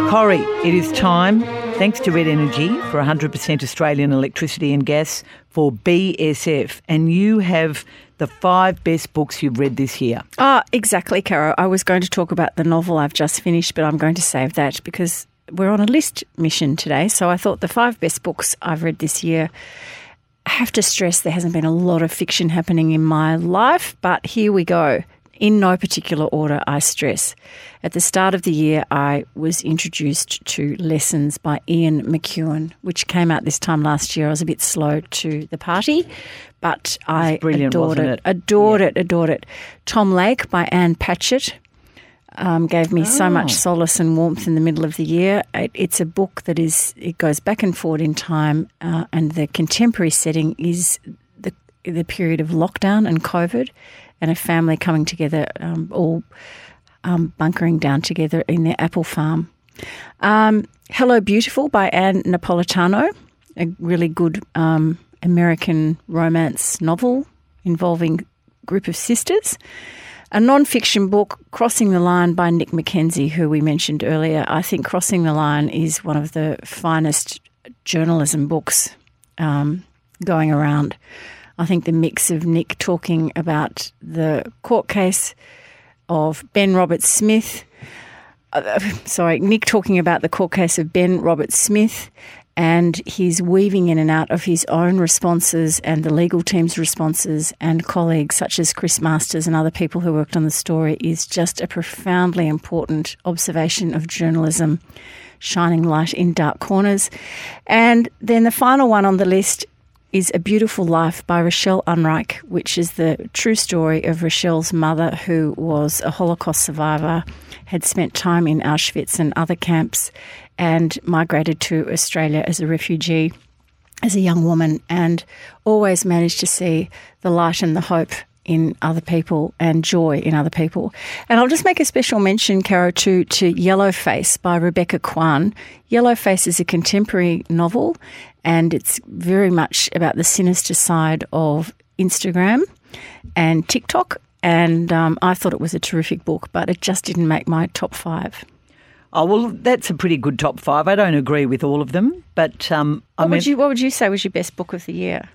Corey, it is time, thanks to Red Energy, for 100% Australian electricity and gas for BSF. And you have the five best books you've read this year. Ah, exactly, Caro. I was going to talk about the novel I've just finished, but I'm going to save that because we're on a list mission today. So I thought the five best books I've read this year. I have to stress there hasn't been a lot of fiction happening in my life, but here we go. In no particular order, I stress. At the start of the year, I was introduced to Lessons by Ian McEwan, which came out this time last year. I was a bit slow to the party, but I adored it. it? Adored it, adored it. Tom Lake by Ann Patchett. Um, gave me so Oh. much solace and warmth in the middle of the year. It, it's a book that is it goes back and forward in time, uh, and the contemporary setting is the the period of lockdown and COVID, and a family coming together, um, all um, bunkering down together in their apple farm. Um, Hello, Beautiful by Ann Napolitano, a really good um, American romance novel involving a group of sisters. A non-fiction book, Crossing the Line by Nick McKenzie, who we mentioned earlier. I think Crossing the Line is one of the finest journalism books um, going around. I think the mix of Nick talking about the court case of Ben Roberts-Smith, uh, sorry, Nick talking about the court case of Ben Roberts-Smith and he's weaving in and out of his own responses and the legal team's responses and colleagues such as Chris Masters and other people who worked on the story is just a profoundly important observation of journalism shining light in dark corners. And then the final one on the list is A Beautiful Life by Rochelle Unreich, which is the true story of Rochelle's mother, who was a Holocaust survivor, had spent time in Auschwitz and other camps, and migrated to Australia as a refugee as a young woman, and always managed to see the light and the hope in other people and joy in other people. And I'll just make a special mention, Caro, to, to Yellowface by Rebecca Kuang. Yellowface is a contemporary novel and it's very much about the sinister side of Instagram and TikTok. And um, I thought it was a terrific book, but it just didn't make my top five. Oh well, that's a pretty good top five. I don't agree with all of them, but um, I What mean, would you What would you say was your best book of the year?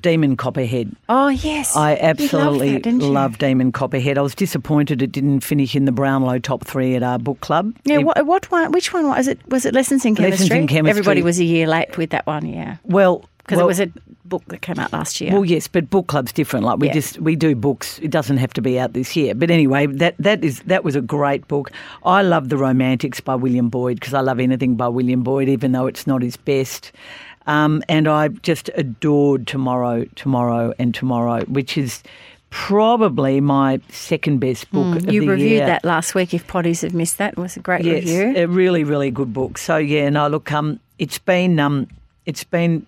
Demon Copperhead. Oh yes, I absolutely that, love Demon Copperhead. I was disappointed it didn't finish in the Brownlow top three at our book club. Yeah, It- what, what one? Which one was it? Was it Lessons in Chemistry? Lessons in Chemistry. Everybody was a year late with that one, yeah, well, because well, it was a book that came out last year. Well, yes, but book club's different. Like we Yeah. just we do books. It doesn't have to be out this year. But anyway, that that is that was a great book. I love the Romantics by William Boyd because I love anything by William Boyd, even though it's not his best. Um, and I just adored Tomorrow, Tomorrow, and Tomorrow, which is probably my second best book of Mm, you reviewed year. that last week. If potties have missed that, it was a great Yes, review. a really, really good book. So yeah, no, look, um, it's been, um, it's been,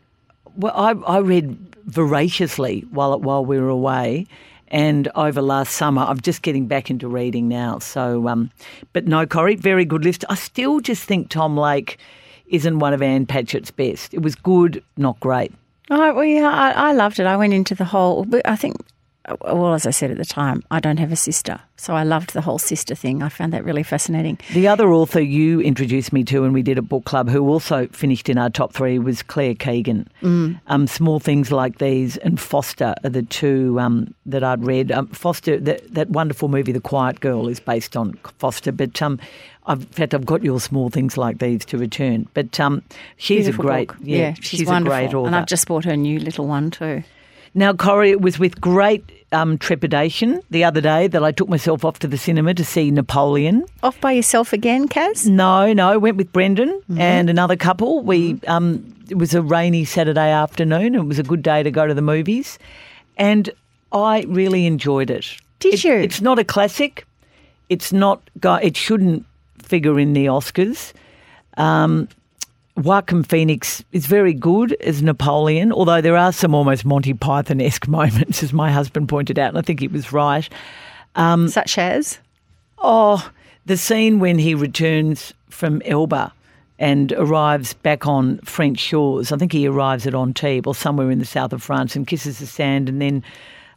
well, I, I read voraciously while while we were away, and over last summer, I'm just getting back into reading now. So, um, but no, Corrie, very good list. I still just think Tom Lake isn't one of Ann Patchett's best. It was good, not great. Oh, well, yeah, I, I loved it. I went into the whole. I think, well, as I said at the time, I don't have a sister, so I loved the whole sister thing. I found that really fascinating. The other author you introduced me to when we did a book club, who also finished in our top three, was Claire Keegan. Mm. Um, Small things like these and Foster are the two um, that I'd read. Um, Foster, that, that wonderful movie, The Quiet Girl, is based on Foster. But um, I've, in fact, I've got your Small things like these to return. But um, she's Beautiful a great, book. yeah, she's, a wonderful. great author. and I've just bought her new little one too. Now, Corrie, it was with great um, trepidation the other day that I took myself off to the cinema to see Napoleon. Off by yourself again, Kaz? No, no, went with Brendan and another couple. We um, it was a rainy Saturday afternoon. It was a good day to go to the movies, and I really enjoyed it. Did It- you? It's not a classic. It's not. go- It shouldn't figure in the Oscars. Um, Joaquin Phoenix is very good as Napoleon, although there are some almost Monty Python esque <laughs> moments, as my husband pointed out, and I think he was right. Such as? Oh, the scene when he returns from Elba and arrives back on French shores. I think he arrives at Antibes or somewhere in the south of France and kisses the sand, and then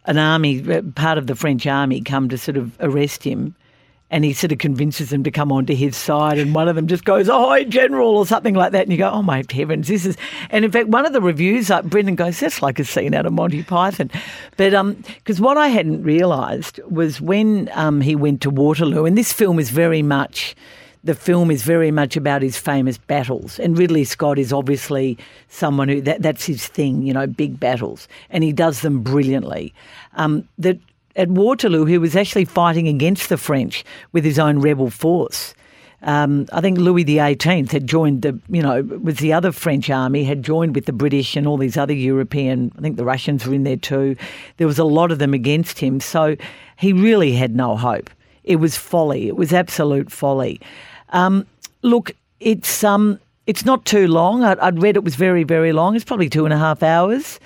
an army, uh, part of the French army, come to sort of arrest him. And he sort of convinces them to come onto his side, and one of them just goes, "Oh, General," or something like that. And you go, "Oh my heavens, this is!" And in fact, one of the reviews, uh, Brendan goes, "That's like a scene out of Monty Python," but um, because what I hadn't realised was when um he went to Waterloo, and this film is very much the film is very much about his famous battles. And Ridley Scott is obviously someone who that, that's his thing, you know, big battles. And he does them brilliantly. Um, that at Waterloo, he was actually fighting against the French with his own rebel force. Um, I think Louis XVIII had joined the, you know, with the other French army, had joined with the British and all these other European, I think the Russians were in there too. There was a lot of them against him. So he really had no hope It was folly. It was absolute folly. Um, look, it's um, it's not too long. I'd, I'd read it was very, very long. It's probably two and a half hours.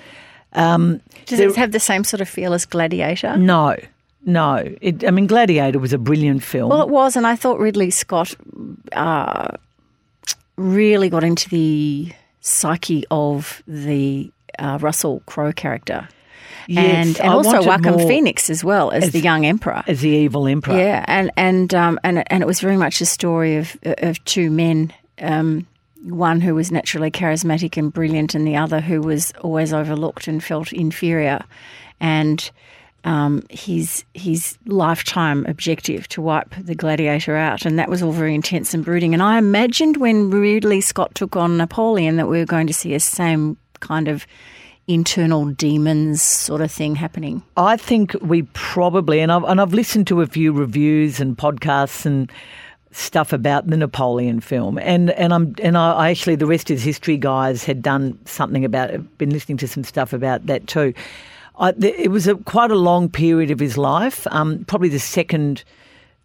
Um, Does there- it have the same sort of feel as Gladiator? no, no. It, I mean, Gladiator was a brilliant film. Well, it was, and I thought Ridley Scott uh, really got into the psyche of the uh, Russell Crowe character, Yes, and and I also more Phoenix as well as, the young emperor. as the evil emperor. Yeah, and and um, and and it was very much a story of of two men. Um, one who was naturally charismatic and brilliant, and the other who was always overlooked and felt inferior. And um, his his lifetime objective to wipe the gladiator out, and that was all very intense and brooding. And I imagined when Ridley Scott took on Napoleon that we were going to see a same kind of internal demons sort of thing happening. I think we probably, and I've, and I've listened to a few reviews and podcasts and stuff about the Napoleon film, and and I'm and I, I actually the rest is history guys had done something about. Been listening to some stuff about that too. I, th- it was a quite a long period of his life, um, probably the second,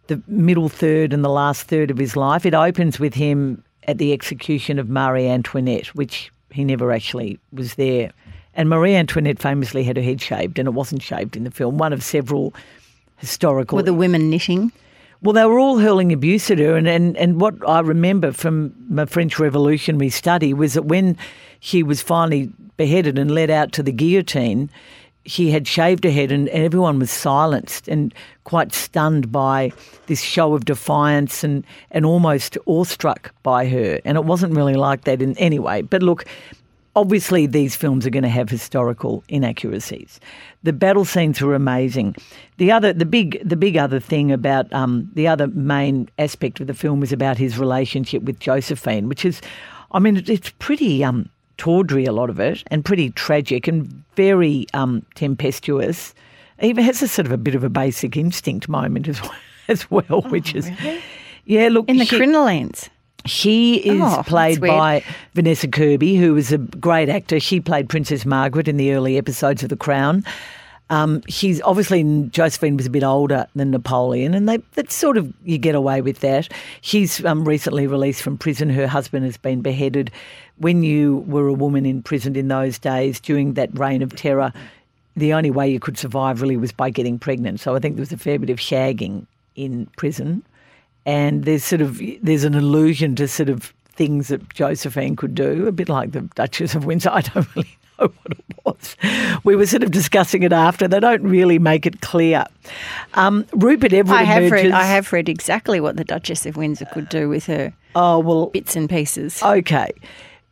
the middle third, and the last third of his life. It opens with him at the execution of Marie Antoinette, which he never actually was there. And Marie Antoinette famously had her head shaved, and it wasn't shaved in the film. One of several historical. Were the women knitting? Well, they were all hurling abuse at her, and, and, and what I remember from my French Revolutionary study was that when she was finally beheaded and led out to the guillotine, she had shaved her head, and, and everyone was silenced and quite stunned by this show of defiance and, and almost awestruck by her. And it wasn't really like that in any way. But look, obviously these films are going to have historical inaccuracies. The battle scenes were amazing. The other, the big, the big other thing about um, the other main aspect of the film was about his relationship with Josephine, which is, I mean, it's pretty um, tawdry a lot of it, and pretty tragic and very um, tempestuous. Even has a sort of a bit of a basic instinct moment as well, <laughs> as well which is, yeah. Look, In the she- crinolines. She is Oh, played by Vanessa Kirby, who was a great actor. She played Princess Margaret in the early episodes of The Crown. Um, she's obviously Josephine was a bit older than Napoleon, and they that's sort of you get away with that. She's um, recently released from prison. Her husband has been beheaded. When you were a woman imprisoned in those days during that reign of terror, the only way you could survive really was by getting pregnant. So I think there was a fair bit of shagging in prison and there's sort of there's an allusion to sort of things that Josephine could do, a bit like the Duchess of Windsor. <laughs> I don't really know what it was. We were sort of discussing it after. They don't really make it clear. Um, Rupert Everett I have emerges. read. I have read exactly what the Duchess of Windsor could do with her Oh well, bits and pieces. okay.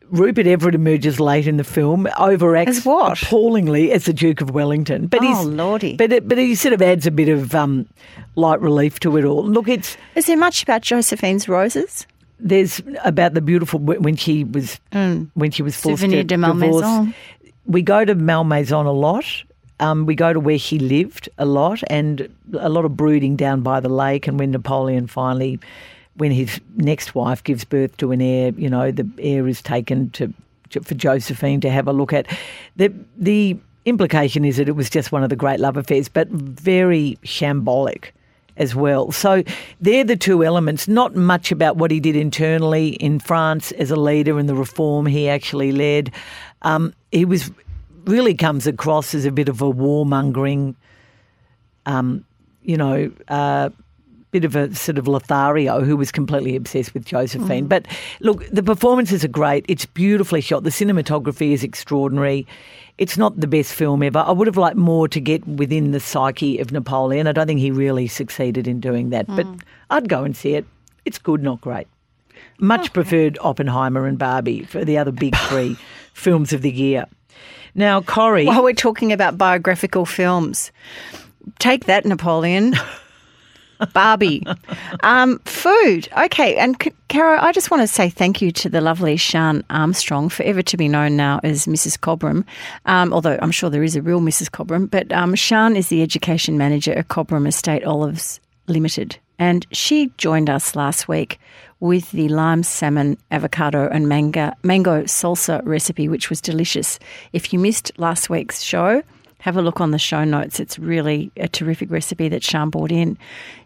Rupert Everett emerges late in the film, overacts As what? appallingly as the Duke of Wellington. But Oh, he's lordy. But it, but he sort of adds a bit of um, light relief to it all. Look, it's Is there much about Josephine's roses? there's about the beautiful when she was when she was forced Mm. Souvenir to divorce. Malmaison. We go to Malmaison a lot. Um, we go to where she lived a lot, and a lot of brooding down by the lake. And when Napoleon finally, when his next wife gives birth to an heir, you know, the heir is taken to, to for Josephine to have a look at. The the implication is that it was just one of the great love affairs, but very shambolic as well. So they're the two elements. Not much about what he did internally in France as a leader and the reform he actually led. Um, he was really comes across as a bit of a warmongering, um, you know, uh, bit of a sort of Lothario who was completely obsessed with Josephine. But look, the performances are great. It's beautifully shot. The cinematography is extraordinary. It's not the best film ever. I would have liked more to get within the psyche of Napoleon. I don't think he really succeeded in doing that. But hmm. I'd go and see it. It's good, not great. Much preferred Oppenheimer and Barbie for the other big three <laughs> films of the year. Now, Corrie. While we're talking about biographical films, take that, Napoleon. <laughs> Barbie. Um, food. Okay. And C- Caro, I just want to say thank you to the lovely Shan Armstrong, forever to be known now as Mrs. Cobram, um, although I'm sure there is a real Mrs. Cobram. But um, Shan is the education manager at Cobram Estate Olives Limited. And she joined us last week with the lime salmon, avocado, and mango, mango salsa recipe, which was delicious. If you missed last week's show, have a look on the show notes. It's really a terrific recipe that Sean brought in.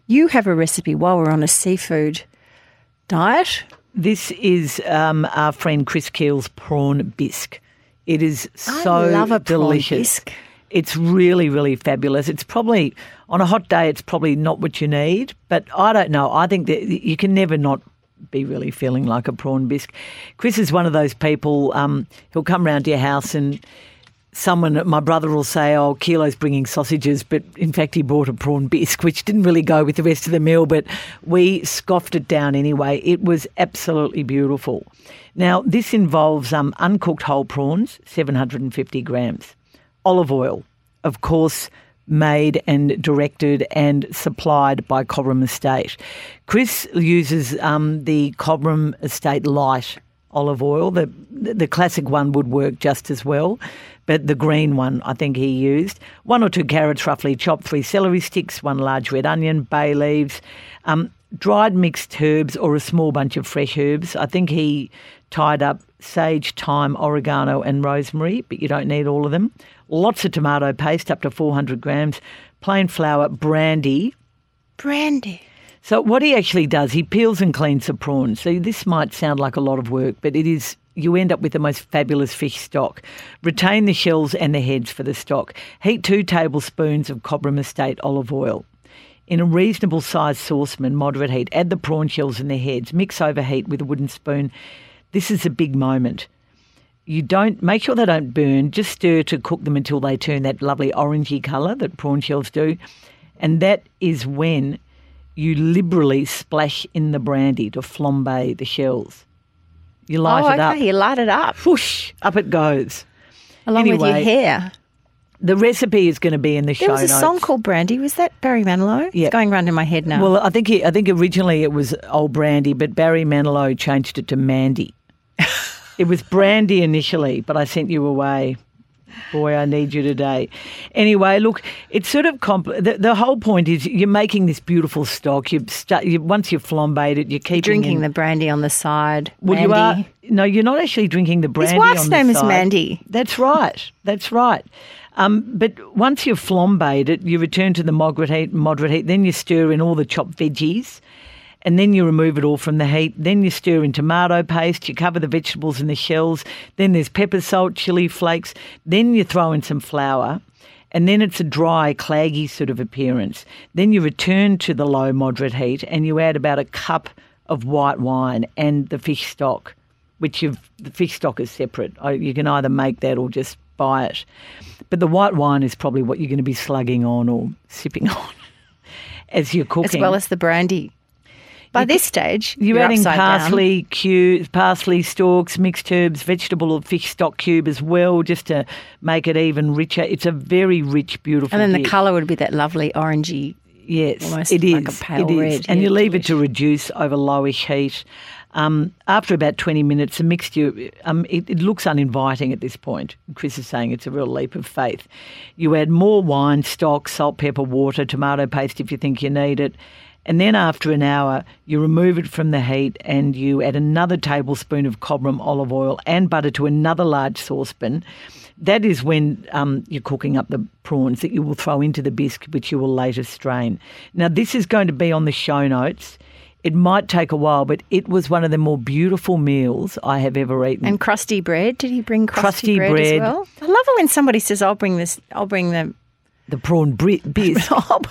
You have a recipe while we're on a seafood diet. This is um, our friend Chris Keel's prawn bisque. It is so I love a prawn delicious. bisque. It's really, really fabulous. It's probably on a hot day. It's probably not what you need, but I don't know. I think that you can never not be really feeling like a prawn bisque. Chris is one of those people. Um, he'll come round to your house and someone, my brother will say, "Oh, Kilo's bringing sausages," but in fact he brought a prawn bisque, which didn't really go with the rest of the meal. But we scoffed it down anyway. It was absolutely beautiful. Now this involves um, uncooked whole prawns, 750 grams, olive oil, of course. Made and directed and supplied by Cobram Estate. Chris uses um, the Cobram Estate Light olive oil. The the classic one would work just as well, but the green one I think he used. One or two carrots roughly chopped, three celery sticks, one large red onion, bay leaves, um, dried mixed herbs or a small bunch of fresh herbs. I think he tied up sage, thyme, oregano, and rosemary, but you don't need all of them. Lots of tomato paste, up to 400 grams, plain flour, brandy, Brandy. so what he actually does, he peels and cleans the prawns. So this might sound like a lot of work, but it is. You end up with the most fabulous fish stock. Retain the shells and the heads for the stock. Heat two tablespoons of Cobram Estate olive oil. In a reasonable sized saucepan, moderate heat, add the prawn shells and the heads. Mix over heat with a wooden spoon. This is a big moment. You don't make sure they don't burn. Just stir to cook them until they turn that lovely orangey colour that prawn shells do, and that is when you liberally splash in the brandy to flambe the shells. You light oh, it okay. up. You light it up Whoosh, up it goes. along with your hair. The recipe is going to be in the show There was a notes. song called Brandy. Was that Barry Manilow? Yeah. It's going round in my head now. Well, I think he, I think originally it was Old Brandy, but Barry Manilow changed it to Mandy. <laughs> it was Brandy initially, but I sent you away. Boy, I need you today. Anyway, look, it's sort of compl- the, the whole point is you're making this beautiful stock. You've stu- you, once you've flambéed it, you're keeping Drinking in- the brandy on the side. Well, Mandy. you are. No, you're not actually drinking the brandy. His wife's name is. Mandy. That's right. That's right. Um, but once you've flambéed it, you return to the moderate heat. Moderate heat. Then you stir in all the chopped veggies, and then you remove it all from the heat. Then you stir in tomato paste. You cover the vegetables in the shells. Then there's pepper, salt, chili flakes. Then you throw in some flour. And then it's a dry, claggy sort of appearance. Then you return to the low, moderate heat and you add about a cup of white wine and the fish stock, which you've, the fish stock is separate. Oh, you can either make that or just buy it. But the white wine is probably what you're going to be slugging on or sipping <laughs> on as you're cooking. as well as the brandy. By this stage, You're, you're adding parsley, cubes, parsley stalks, mixed herbs, vegetable or fish stock cube as well, just to make it even richer. It's a very rich, beautiful. and then the colour would be that lovely orangey. Yes, almost it is. like a pale it is. red, And yeah, you leave it to reduce over lowish heat. Um, after about 20 minutes, the mixture, um, it, it looks uninviting at this point. Chris is saying it's a real leap of faith. You add more wine, stock, salt, pepper, water, tomato paste if you think you need it. And then after an hour, you remove it from the heat and you add another tablespoon of Cobram olive oil and butter to another large saucepan. That is when um, you're cooking up the prawns that you will throw into the bisque, which you will later strain. Now, this is going to be on the show notes. It might take a while, but it was one of the more beautiful meals I have ever eaten. And crusty bread. Did he bring crusty, Crusty bread, bread. as well? I love it when somebody says, "I'll bring this. I'll bring the. The prawn bri- bisque. <laughs> I'll,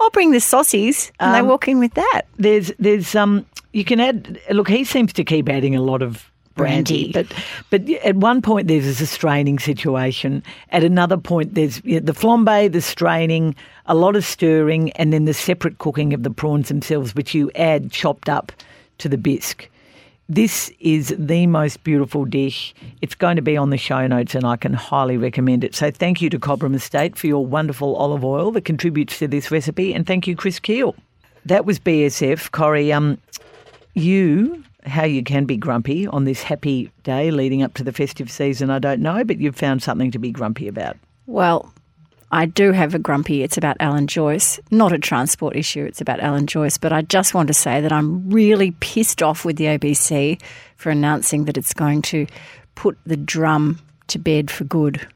I'll bring the saucies," and they Um, walk in with that. there's there's um you can add look he seems to keep adding a lot of brandy, Brandy. but but at one point there's a straining situation at another point there's you know, the flambe the straining a lot of stirring and then the separate cooking of the prawns themselves which you add chopped up to the bisque this is the most beautiful dish. It's going to be on the show notes and I can highly recommend it. So thank you to Cobram Estate for your wonderful olive oil that contributes to this recipe and thank you Chris Keel. That was BSF. Corey, um, you, how you can be grumpy on this happy day leading up to the festive season, I don't know, but you've found something to be grumpy about. Well, I do have a grumpy. It's about Alan Joyce. Not a transport issue, it's about Alan Joyce. But I just want to say that I'm really pissed off with the ABC for announcing that it's going to put the drum to bed for good.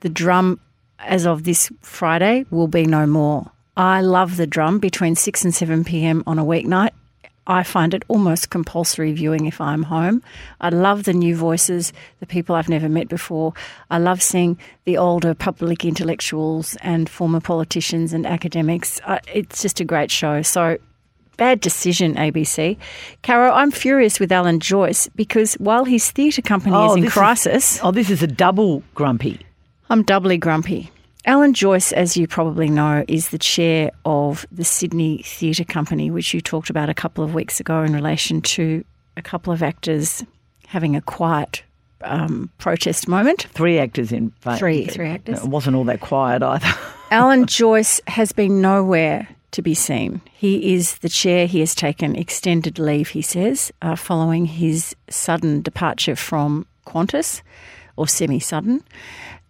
The drum, as of this Friday, will be no more. I love the drum between 6 and 7 p.m. on a weeknight. I find it almost compulsory viewing if I'm home. I love the new voices, the people I've never met before. I love seeing the older public intellectuals and former politicians and academics. It's just a great show. So, bad decision, ABC. Caro, I'm furious with Alan Joyce because while his theatre company oh, is in crisis, oh, this is a double grumpy. I'm doubly grumpy. Alan Joyce, as you probably know, is the chair of the Sydney Theatre Company, which you talked about a couple of weeks ago in relation to a couple of actors having a quiet um, protest moment. Three actors in fact. Three- three actors. It wasn't all that quiet either. <laughs> Alan Joyce has been nowhere to be seen. He is the chair. He has taken extended leave, he says, uh, following his sudden departure from Qantas, or semi sudden.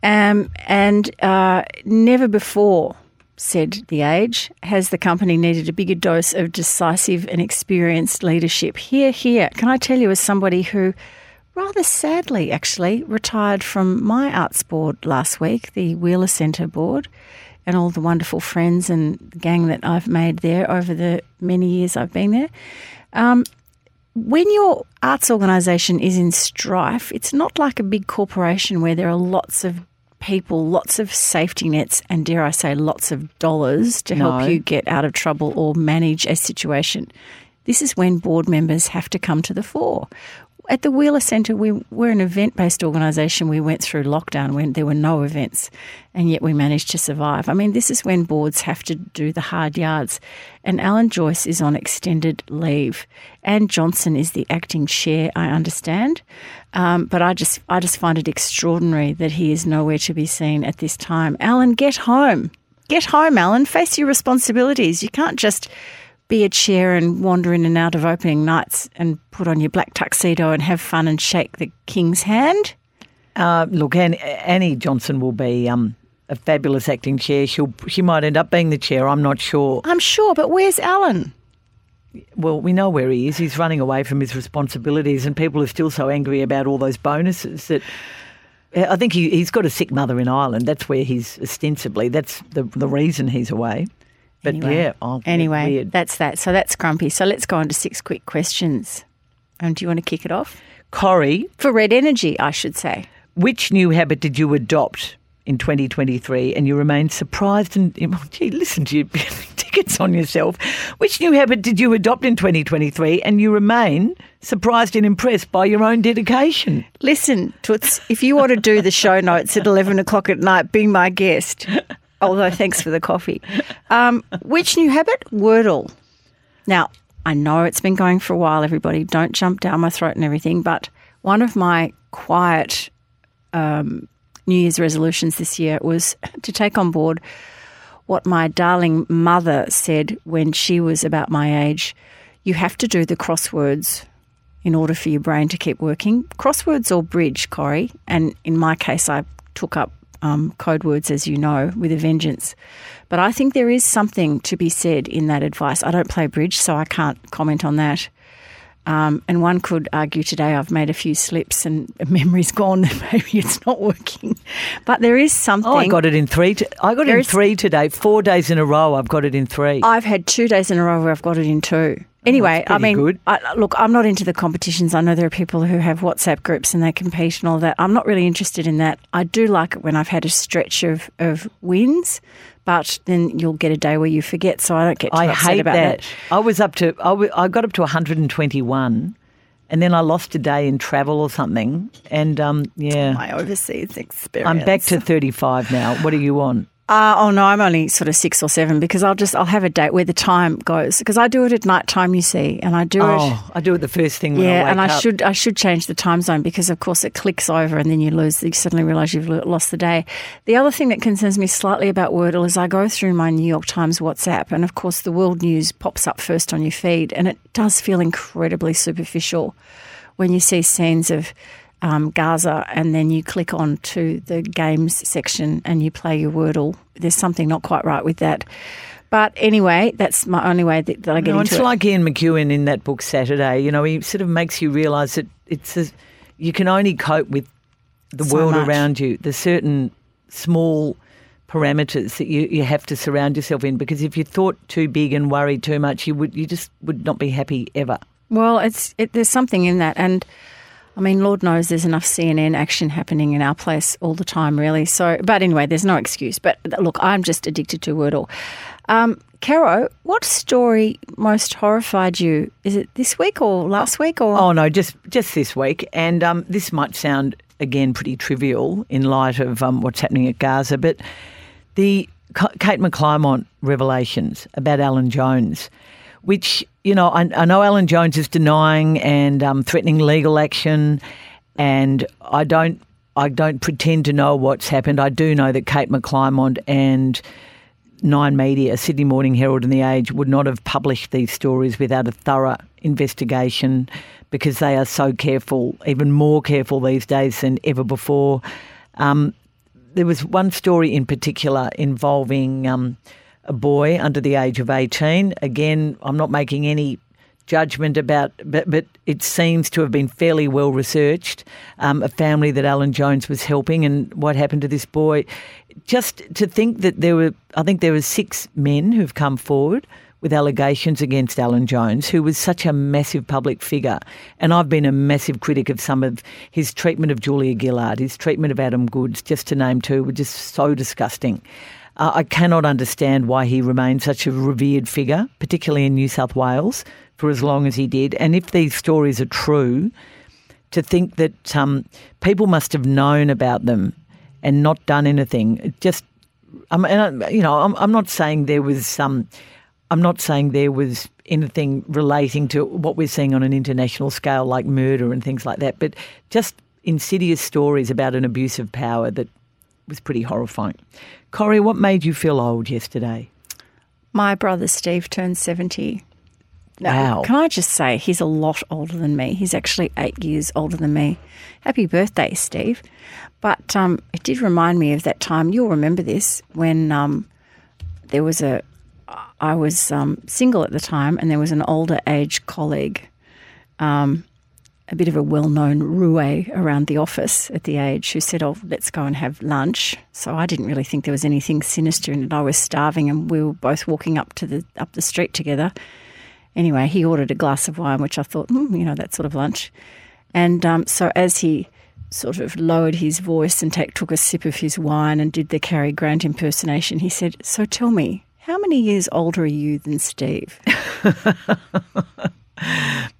Um, and uh, never before, said The Age, has the company needed a bigger dose of decisive and experienced leadership. Here, here. Can I tell you, as somebody who rather sadly actually retired from my arts board last week, the Wheeler Centre board, and all the wonderful friends and gang that I've made there over the many years I've been there. Um, when your arts organisation is in strife, it's not like a big corporation where there are lots of people, lots of safety nets, and dare I say, lots of dollars to help you get out of trouble or manage a situation. This is when board members have to come to the fore. At the Wheeler Centre, we, we're an event based organisation. We went through lockdown when there were no events, and yet we managed to survive. I mean, this is when boards have to do the hard yards. And Alan Joyce is on extended leave. Anne Johnson is the acting chair, I understand. Um, but I just, I just find it extraordinary that he is nowhere to be seen at this time. Alan, get home. Get home, Alan. Face your responsibilities. You can't just be a chair and wander in and out of opening nights and put on your black tuxedo and have fun and shake the king's hand. Uh, look, Annie, Annie Johnson will be um, a fabulous acting chair. She'll she might end up being the chair. I'm not sure. I'm sure, but where's Alan? Well, we know where he is. He's running away from his responsibilities, and people are still so angry about all those bonuses that. uh, I think he, he's got a sick mother in Ireland. That's where he's ostensibly. That's the the reason he's away. But Anyway. yeah, oh, Anyway, weird. that's that. So that's grumpy. So let's go on to six quick questions. And do you want to kick it off? Corrie, For Red Energy, I should say. which new habit did you adopt in 2023 and you remain surprised and <laughs> gee, listen to you <laughs> tickets on yourself which new habit did you adopt in 2023 and you remain surprised and impressed by your own dedication Listen, Toots, if you want to do the show notes at 11 o'clock at night, be my guest. <laughs> Although, thanks for the coffee. Um, which new habit? Wordle. Now, I know it's been going for a while, everybody. Don't jump down my throat and everything. But one of my quiet um, New Year's resolutions this year was <laughs> to take on board what my darling mother said when she was about my age. You have to do the crosswords in order for your brain to keep working. Crosswords or bridge, Corey. And in my case, I took up um, code words, as you know, with a vengeance. But I think there is something to be said in that advice. I don't play bridge, so I can't comment on that. Um, and one could argue today I've made a few slips and <laughs> memory's gone that maybe it's not working. But there is something. oh i got it in three t- i got it in There's- three today four days in a row i've got it in three I've had two days in a row where I've got it in two. Anyway, I mean, good. I, look, I'm not into the competitions. I know there are people who have WhatsApp groups and they compete and all that. I'm not really interested in that. I do like it when I've had a stretch of, of wins, but then you'll get a day where you forget. So I don't get too I hate about that. that. I was up to, I, w- I got up to 121 and then I lost a day in travel or something. And um, yeah, My overseas experience. I'm back to 35 now. What are you on? Uh, oh no, I'm only sort of six or seven because I'll just I'll have a date where the time goes because I do it at night time, you see, and I do it. Oh, I do it the first thing when I Yeah, wake and I up. should I should change the time zone because of course it clicks over and then you lose. You suddenly realise you've lost the day. The other thing that concerns me slightly about Wordle is I go through my New York Times WhatsApp and of course the world news pops up first on your feed and it does feel incredibly superficial when you see scenes of. Um, Gaza, and then you click on to the games section and you play your Wordle. There's something not quite right with that. But anyway, that's my only way that, that I get No, into it's it. It's like Ian McEwan in that book Saturday. You know, he sort of makes you realise that it's a, you can only cope with the So world much. around you. There's certain small parameters that you, you have to surround yourself in because if you thought too big and worried too much, you would you just would not be happy ever. Well, it's it, there's something in that, and I mean, Lord knows there's enough CNN action happening in our place all the time, really. So, but anyway, there's no excuse. But look, I'm just addicted to Wordle. Um, Caro, what story most horrified you? Is it this week or last week or? Oh no, just just this week. And um, this might sound again pretty trivial in light of um, what's happening at Gaza, but the Kate McClymont revelations about Alan Jones, which you know I, I know Alan Jones is denying and um, threatening legal action, and I don't I don't pretend to know what's happened. I do know that Kate McClymont and Nine Media, Sydney Morning Herald, and The Age would not have published these stories without a thorough investigation because they are so careful, even more careful these days than ever before. Um, there was one story in particular involving um, a boy under the age of 18. Again, I'm not making any judgment about, but, but it seems to have been fairly well researched. Um, a family that Alan Jones was helping, and what happened to this boy. Just to think that there were, I think there were six men who've come forward with allegations against Alan Jones, who was such a massive public figure. And I've been a massive critic of some of his treatment of Julia Gillard, his treatment of Adam Goodes, just to name two, were just so disgusting. Uh, I cannot understand why he remained such a revered figure, particularly in New South Wales, for as long as he did. And if these stories are true, to think that um, people must have known about them and not done anything, it just, um, and, you know, I'm, I'm not saying there was some. Um, I'm not saying there was anything relating to what we're seeing on an international scale, like murder and things like that, but just insidious stories about an abuse of power that was pretty horrifying. Corrie, what made you feel old yesterday? My brother Steve turned 70. Now, wow. Can I just say, he's a lot older than me. He's actually eight years older than me. Happy birthday, Steve. But um, it did remind me of that time, you'll remember this, when um, there was a, I was um, single at the time, and there was an older age colleague, um, a bit of a well known roue around the office at the age, who said, Oh, let's go and have lunch. So I didn't really think there was anything sinister in it. I was starving, and we were both walking up to the up the street together. Anyway, he ordered a glass of wine, which I thought, mm, you know, that sort of lunch. And um, so as he sort of lowered his voice and take, took a sip of his wine and did the Cary Grant impersonation, he said, So tell me, how many years older are you than Steve? <laughs>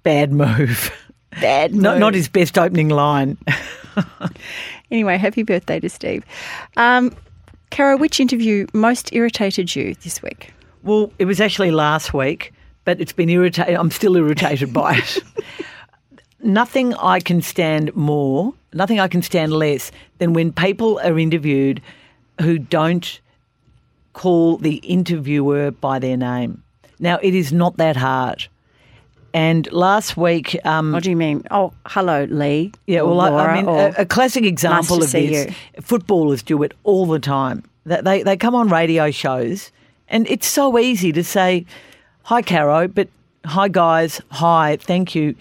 Bad move. Bad. Not, not his best opening line. anyway, happy birthday to Steve. Um, Caro, which interview most irritated you this week? Well, it was actually last week, but it's been irritated. I'm still irritated by it. <laughs> nothing I can stand more, nothing I can stand less than when people are interviewed who don't call the interviewer by their name. Now, it is not that hard. And last week, um, what do you mean? Oh, hello, Lee. Yeah, well, Laura, I mean, a, a, classic example nice of this. You. Footballers do it all the time. They they come on radio shows, and it's so easy to say, "Hi, Caro," but "Hi, guys," "Hi," "Thank you."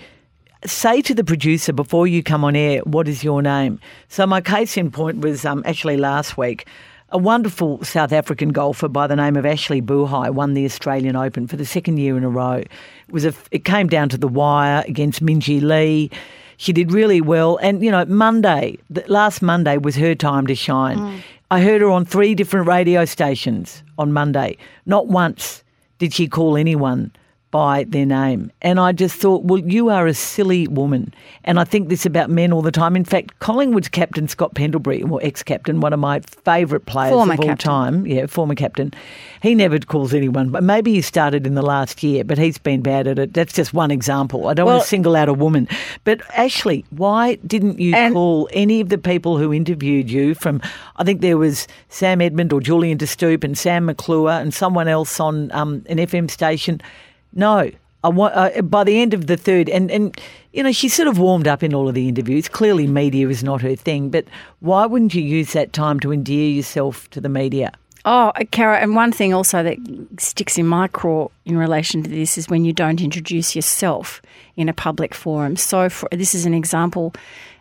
Say to the producer before you come on air, "What is your name?" So my case in point was um, actually last week a wonderful South African golfer by the name of Ashleigh Buhai won the Australian Open for the second year in a row. It was a, it came down to the wire against Minjee Lee. She did really well, and you know Monday, last Monday was her time to shine. Mm. I heard her on three different radio stations on Monday. Not once did she call anyone by their name. And I just thought, well, you are a silly woman. And I think this about men all the time. In fact, Collingwood's captain, Scott Pendlebury, or ex captain, one of my favourite players former of all captain. time. Yeah, former captain. He never calls anyone, but maybe he started in the last year, but he's been bad at it. That's just one example. I don't well, want to single out a woman. But Ashleigh, why didn't you call any of the people who interviewed you from, I think there was Sam Edmund or Julian De Stoop and Sam McClure and someone else on um, an FM station? No. I want, uh, by the end of the third, and, and you know, she sort of warmed up in all of the interviews. Clearly, media is not her thing, but why wouldn't you use that time to endear yourself to the media? Oh, Caro, and one thing also that sticks in my craw in relation to this is when you don't introduce yourself in a public forum. So, for, this is an example,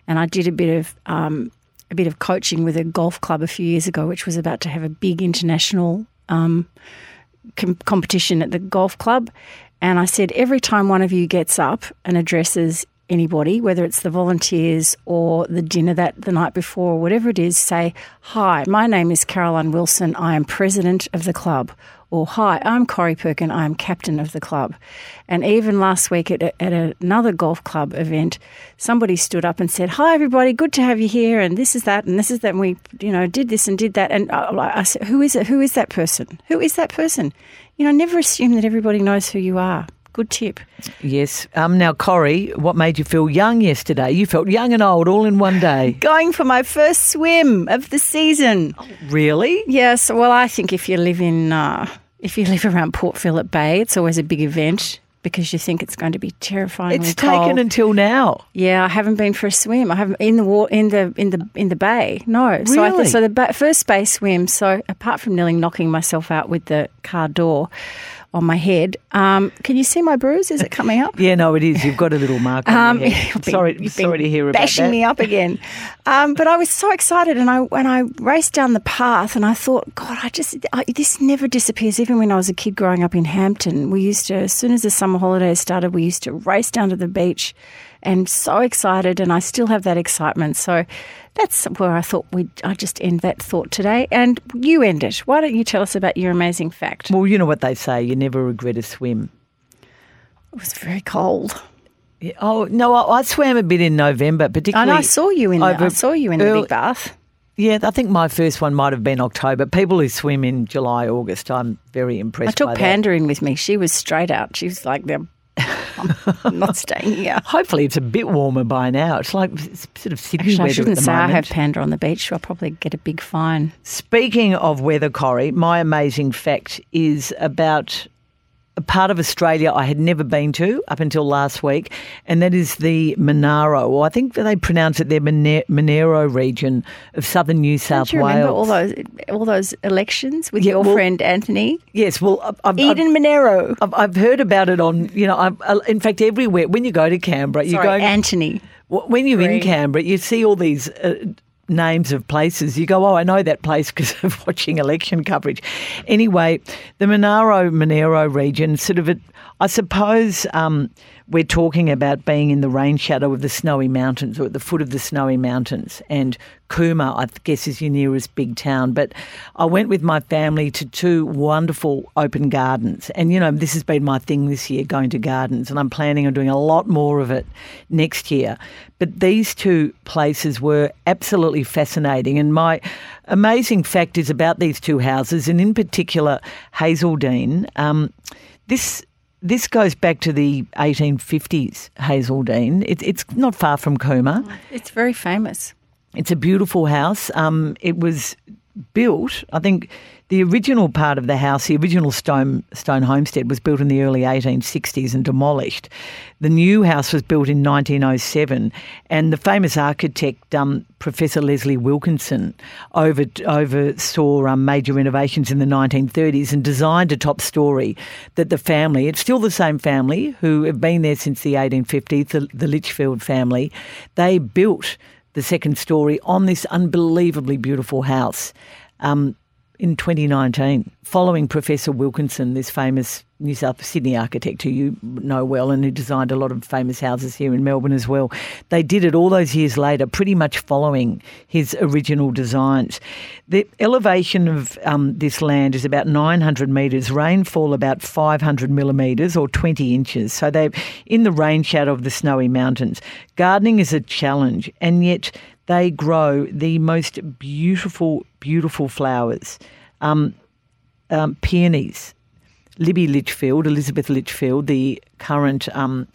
and I did a bit of um, a bit of coaching with a golf club a few years ago, which was about to have a big international um, com- competition at the golf club. And I said, every time one of you gets up and addresses anybody, whether it's the volunteers or the dinner that the night before or whatever it is, say, Hi, my name is Caroline Wilson. I am president of the club. Or, Hi, I'm Corrie Perkin. I am captain of the club. And even last week at, at another golf club event, somebody stood up and said, Hi, everybody, good to have you here. And this is that, and this is that. And we, you know, did this and did that. And uh, I, I said, Who is it? Who is that person? Who is that person? You know, never assume that everybody knows who you are. Good tip. Yes. Um, now, Corrie, what made you feel young yesterday? You felt young and old all in one day. <laughs> Going for my first swim of the season. Really? Yes. Well, I think if you live in, uh, if you live around Port Phillip Bay, it's always a big event because you think it's going to be terrifying. It's taken until now. Yeah, I haven't been for a swim. I haven't in the wa- in the in the in the bay. No. Really? So I so the ba- first bay swim. So apart from nearly knocking myself out with the car door on my head. Um, can you see my bruise? Is it coming up? <laughs> yeah, no, it is. You've got a little mark um. <laughs> Been, sorry, sorry to hear about bashing that. me up again. Um, but I was so excited, and I when I raced down the path, and I thought, God, I just I, this never disappears. Even when I was a kid growing up in Hampton, we used to as soon as the summer holidays started, we used to race down to the beach, and so excited, and I still have that excitement. So that's where I thought we'd I just end that thought today. And you end it. Why don't you tell us about your amazing fact? Well, you know what they say, you never regret a swim. It was very cold. Yeah, oh no, I, I, swam a bit in November, particularly. And I saw you in. The, I saw you in the big bath. Yeah, I think my first one might have been October. People who swim in July, August, I'm very impressed. I took Panda in with me. She was straight out. She was like, "They're I'm not staying here. <laughs> Hopefully, it's a bit warmer by now. It's like it's sort of Sydney Actually, weather I shouldn't at the say moment. I have panda on the beach. So I'll probably get a big fine. Speaking of weather, Corrie, my amazing fact is about part of Australia I had never been to up until last week, and that is the Monaro, or I think they pronounce it the Monaro region of southern New South Wales. Remember all those all those elections with yeah, your well, friend Anthony? Yes, well, I've, Eden I've, Monaro. I've, I've, heard about it on you know. I've, uh, in fact, everywhere when you go to Canberra, Sorry, you go to Anthony. When you're in Canberra, you see all these. Uh, names of places, you go, oh, I know that place because of <laughs> watching election coverage. Anyway, the Monaro Monero region, sort of, a, I suppose um, we're talking about being in the rain shadow of the snowy mountains or at the foot of the snowy mountains. And Cooma, I guess, is your nearest big town. But I went with my family to two wonderful open gardens. And, you know, this has been my thing this year, going to gardens. And I'm planning on doing a lot more of it next year. But these two places were absolutely fascinating. And my amazing fact is about these two houses, and in particular, Hazeldean. Um, this this goes back to the 1850s, Hazeldean. It, it's not far from Cooma. It's very famous. It's a beautiful house. Um, it was built, I think the original part of the house, the original stone stone homestead, was built in the early 1860s and demolished. The new house was built in 1907, and the famous architect um, Professor Leslie Wilkinson over, oversaw um, major renovations in the 1930s and designed a top story that the family, it's still the same family who have been there since the 1850s, the, the Litchfield family, they built the second story on this unbelievably beautiful house. Um, in 2019, following Professor Wilkinson, this famous New South Sydney architect who you know well and who designed a lot of famous houses here in Melbourne as well. They did it all those years later, pretty much following his original designs. The elevation of um, this land is about 900 metres, rainfall about 500 millimetres or 20 inches. So they're in the rain shadow of the snowy mountains. Gardening is a challenge, and yet they grow the most beautiful, beautiful flowers. Um, um, peonies. Libby Litchfield, Elizabeth Litchfield, the current um,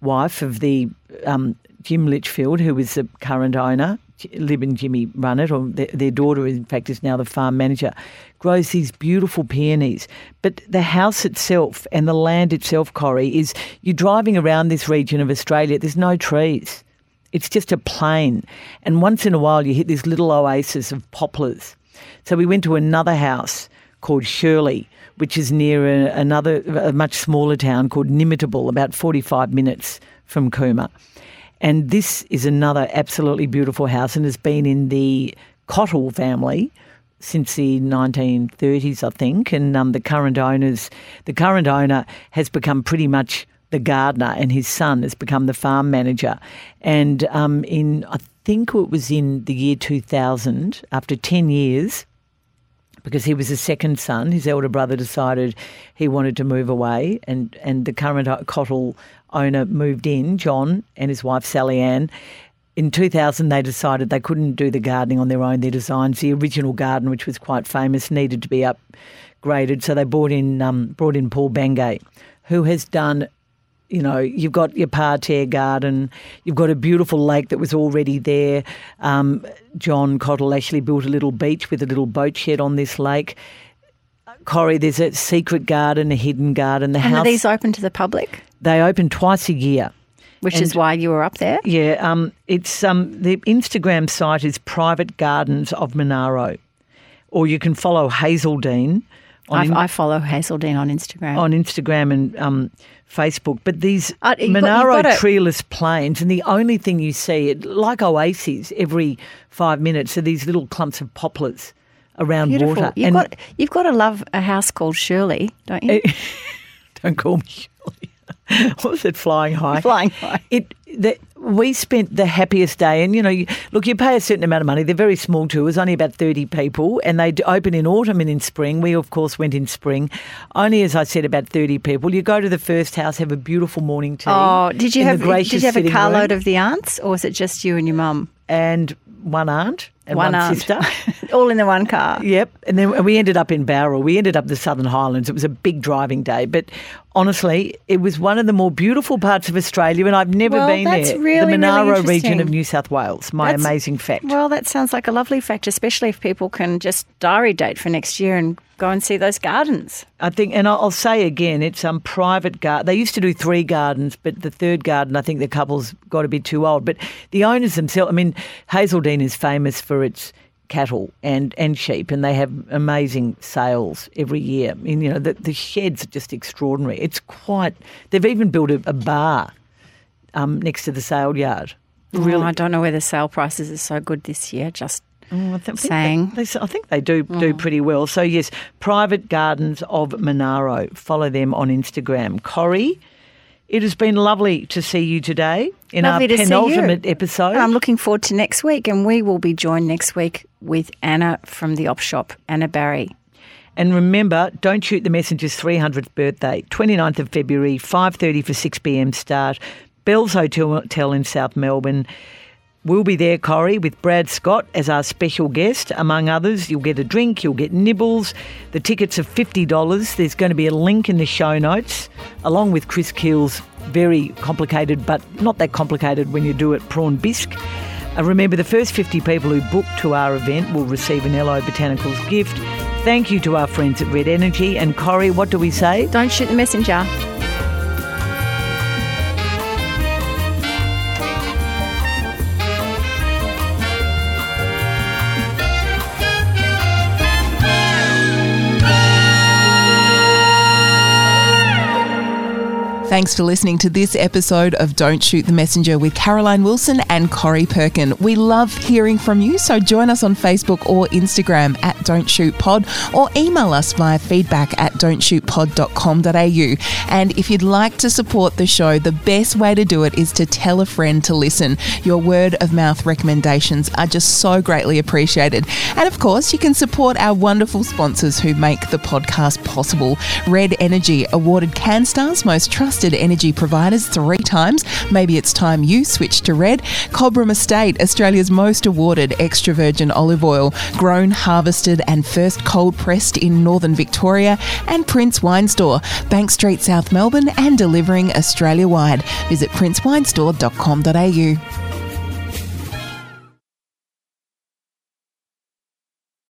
wife of the um, Jim Litchfield, who is the current owner. Lib and Jimmy run it, or their, their daughter, in fact, is now the farm manager, grows these beautiful peonies. But the house itself and the land itself, Corrie, is you're driving around this region of Australia, there's no trees. It's just a plain. And once in a while, you hit this little oasis of poplars. So we went to another house called Shirley, which is near a, another, a much smaller town called Nimmitabel, about 45 minutes from Cooma. And this is another absolutely beautiful house and has been in the Cottle family since the 1930s, I think. And um, the current owners, the current owner has become pretty much the gardener, and his son has become the farm manager. And um, in, I think it was in the year 2000, after 10 years, because he was the second son. His elder brother decided he wanted to move away, and, and the current Cottle owner moved in, John and his wife Sally Ann. In 2000, they decided they couldn't do the gardening on their own. Their designs, the original garden, which was quite famous, needed to be upgraded. So they brought in um, brought in Paul Bangay, who has done you know, you've got your parterre garden, you've got a beautiful lake that was already there. Um, John Cottle actually built a little beach with a little boat shed on this lake. Corrie, there's a secret garden, a hidden garden. The and house are these open to the public? They open twice a year. Which And- is why you were up there. Yeah, um, it's um, the Instagram site is Private Gardens of Monaro, or you can follow Hazeldean on, I, I follow Hazeldean on Instagram. on Instagram and um, Facebook. But these Uh, Monaro got treeless plains, and the only thing you see, it, like oases, every five minutes are these little clumps of poplars around Beautiful. water. You've and got you've got to love a house called Shirley, don't you? <laughs> don't call me Shirley. <laughs> what was it? Flying high. Flying high. It the, we spent the happiest day, and you know, you, look, you pay a certain amount of money. They're very small tours, only about thirty people, and they open in autumn and in spring. We of course went in spring, only as I said, about thirty people. You go to the first house, have a beautiful morning tea. oh, did you have did you have a carload room, of the aunts, or was it just you and your mum? and one aunt and one, aunt, sister. <laughs> all in the one car. Yep. And then we ended up in Bowral. We ended up the Southern Highlands. It was a big driving day. But honestly, it was one of the more beautiful parts of Australia, and I've never Well, been there. really, the really Monaro region of New South Wales. My That's- amazing fact. Well, that sounds like a lovely fact, especially if people can just diary date for next year and go and see those gardens. I think, and I'll I'll say again, it's um private garden. They used to do three gardens, but the third garden, I think the couple's got to be too old. But the owners themselves, I mean, Hazeldean is famous for its cattle and, and sheep, and they have amazing sales every year. I mean, you know, the, the sheds are just extraordinary. It's quite. They've even built a, a bar um, next to the sale yard. Really, I don't know whether sale prices are so good this year. Just Oh, I think Saying. They, they- I think they do do pretty well. So yes, Private Gardens of Monaro. Follow them on Instagram. Corrie, it has been lovely to see you today in Lovely our penultimate episode. And I'm looking forward to next week, and we will be joined next week with Anna from the Op Shop, Anna Barry. And remember, don't shoot the messenger's 300th birthday, 29th of February, 5.30 for 6pm start, Bell's Hotel in South Melbourne. We'll be there, Corrie, with Brad Scott as our special guest, among others. You'll get a drink, you'll get nibbles. The tickets are $50. There's going to be a link in the show notes, along with Chris Keel's very complicated, but not that complicated when you do it, prawn bisque. Uh, remember, the first 50 people who book to our event will receive an Ello Botanicals gift. Thank you to our friends at Red Energy. And Corrie, what do we say? Don't shoot the messenger. Thanks for listening to this episode of Don't Shoot the Messenger with Caroline Wilson and Corrie Perkin. We love hearing from you, so join us on Facebook or Instagram at Don't Shoot Pod or email us via feedback at don'tshootpod.com.au. And if you'd like to support the show, the best way to do it is to tell a friend to listen. Your word of mouth recommendations are just so greatly appreciated. And of course, you can support our wonderful sponsors who make the podcast possible. Red Energy, awarded CanStar's most trusted energy providers three times. Maybe it's time you switch to Red. Cobram Estate, Australia's most awarded extra virgin olive oil, grown, harvested, and first cold pressed in northern Victoria. And Prince Wine Store, Bank Street, South Melbourne, and delivering Australia wide. Visit princewinestore.com.au.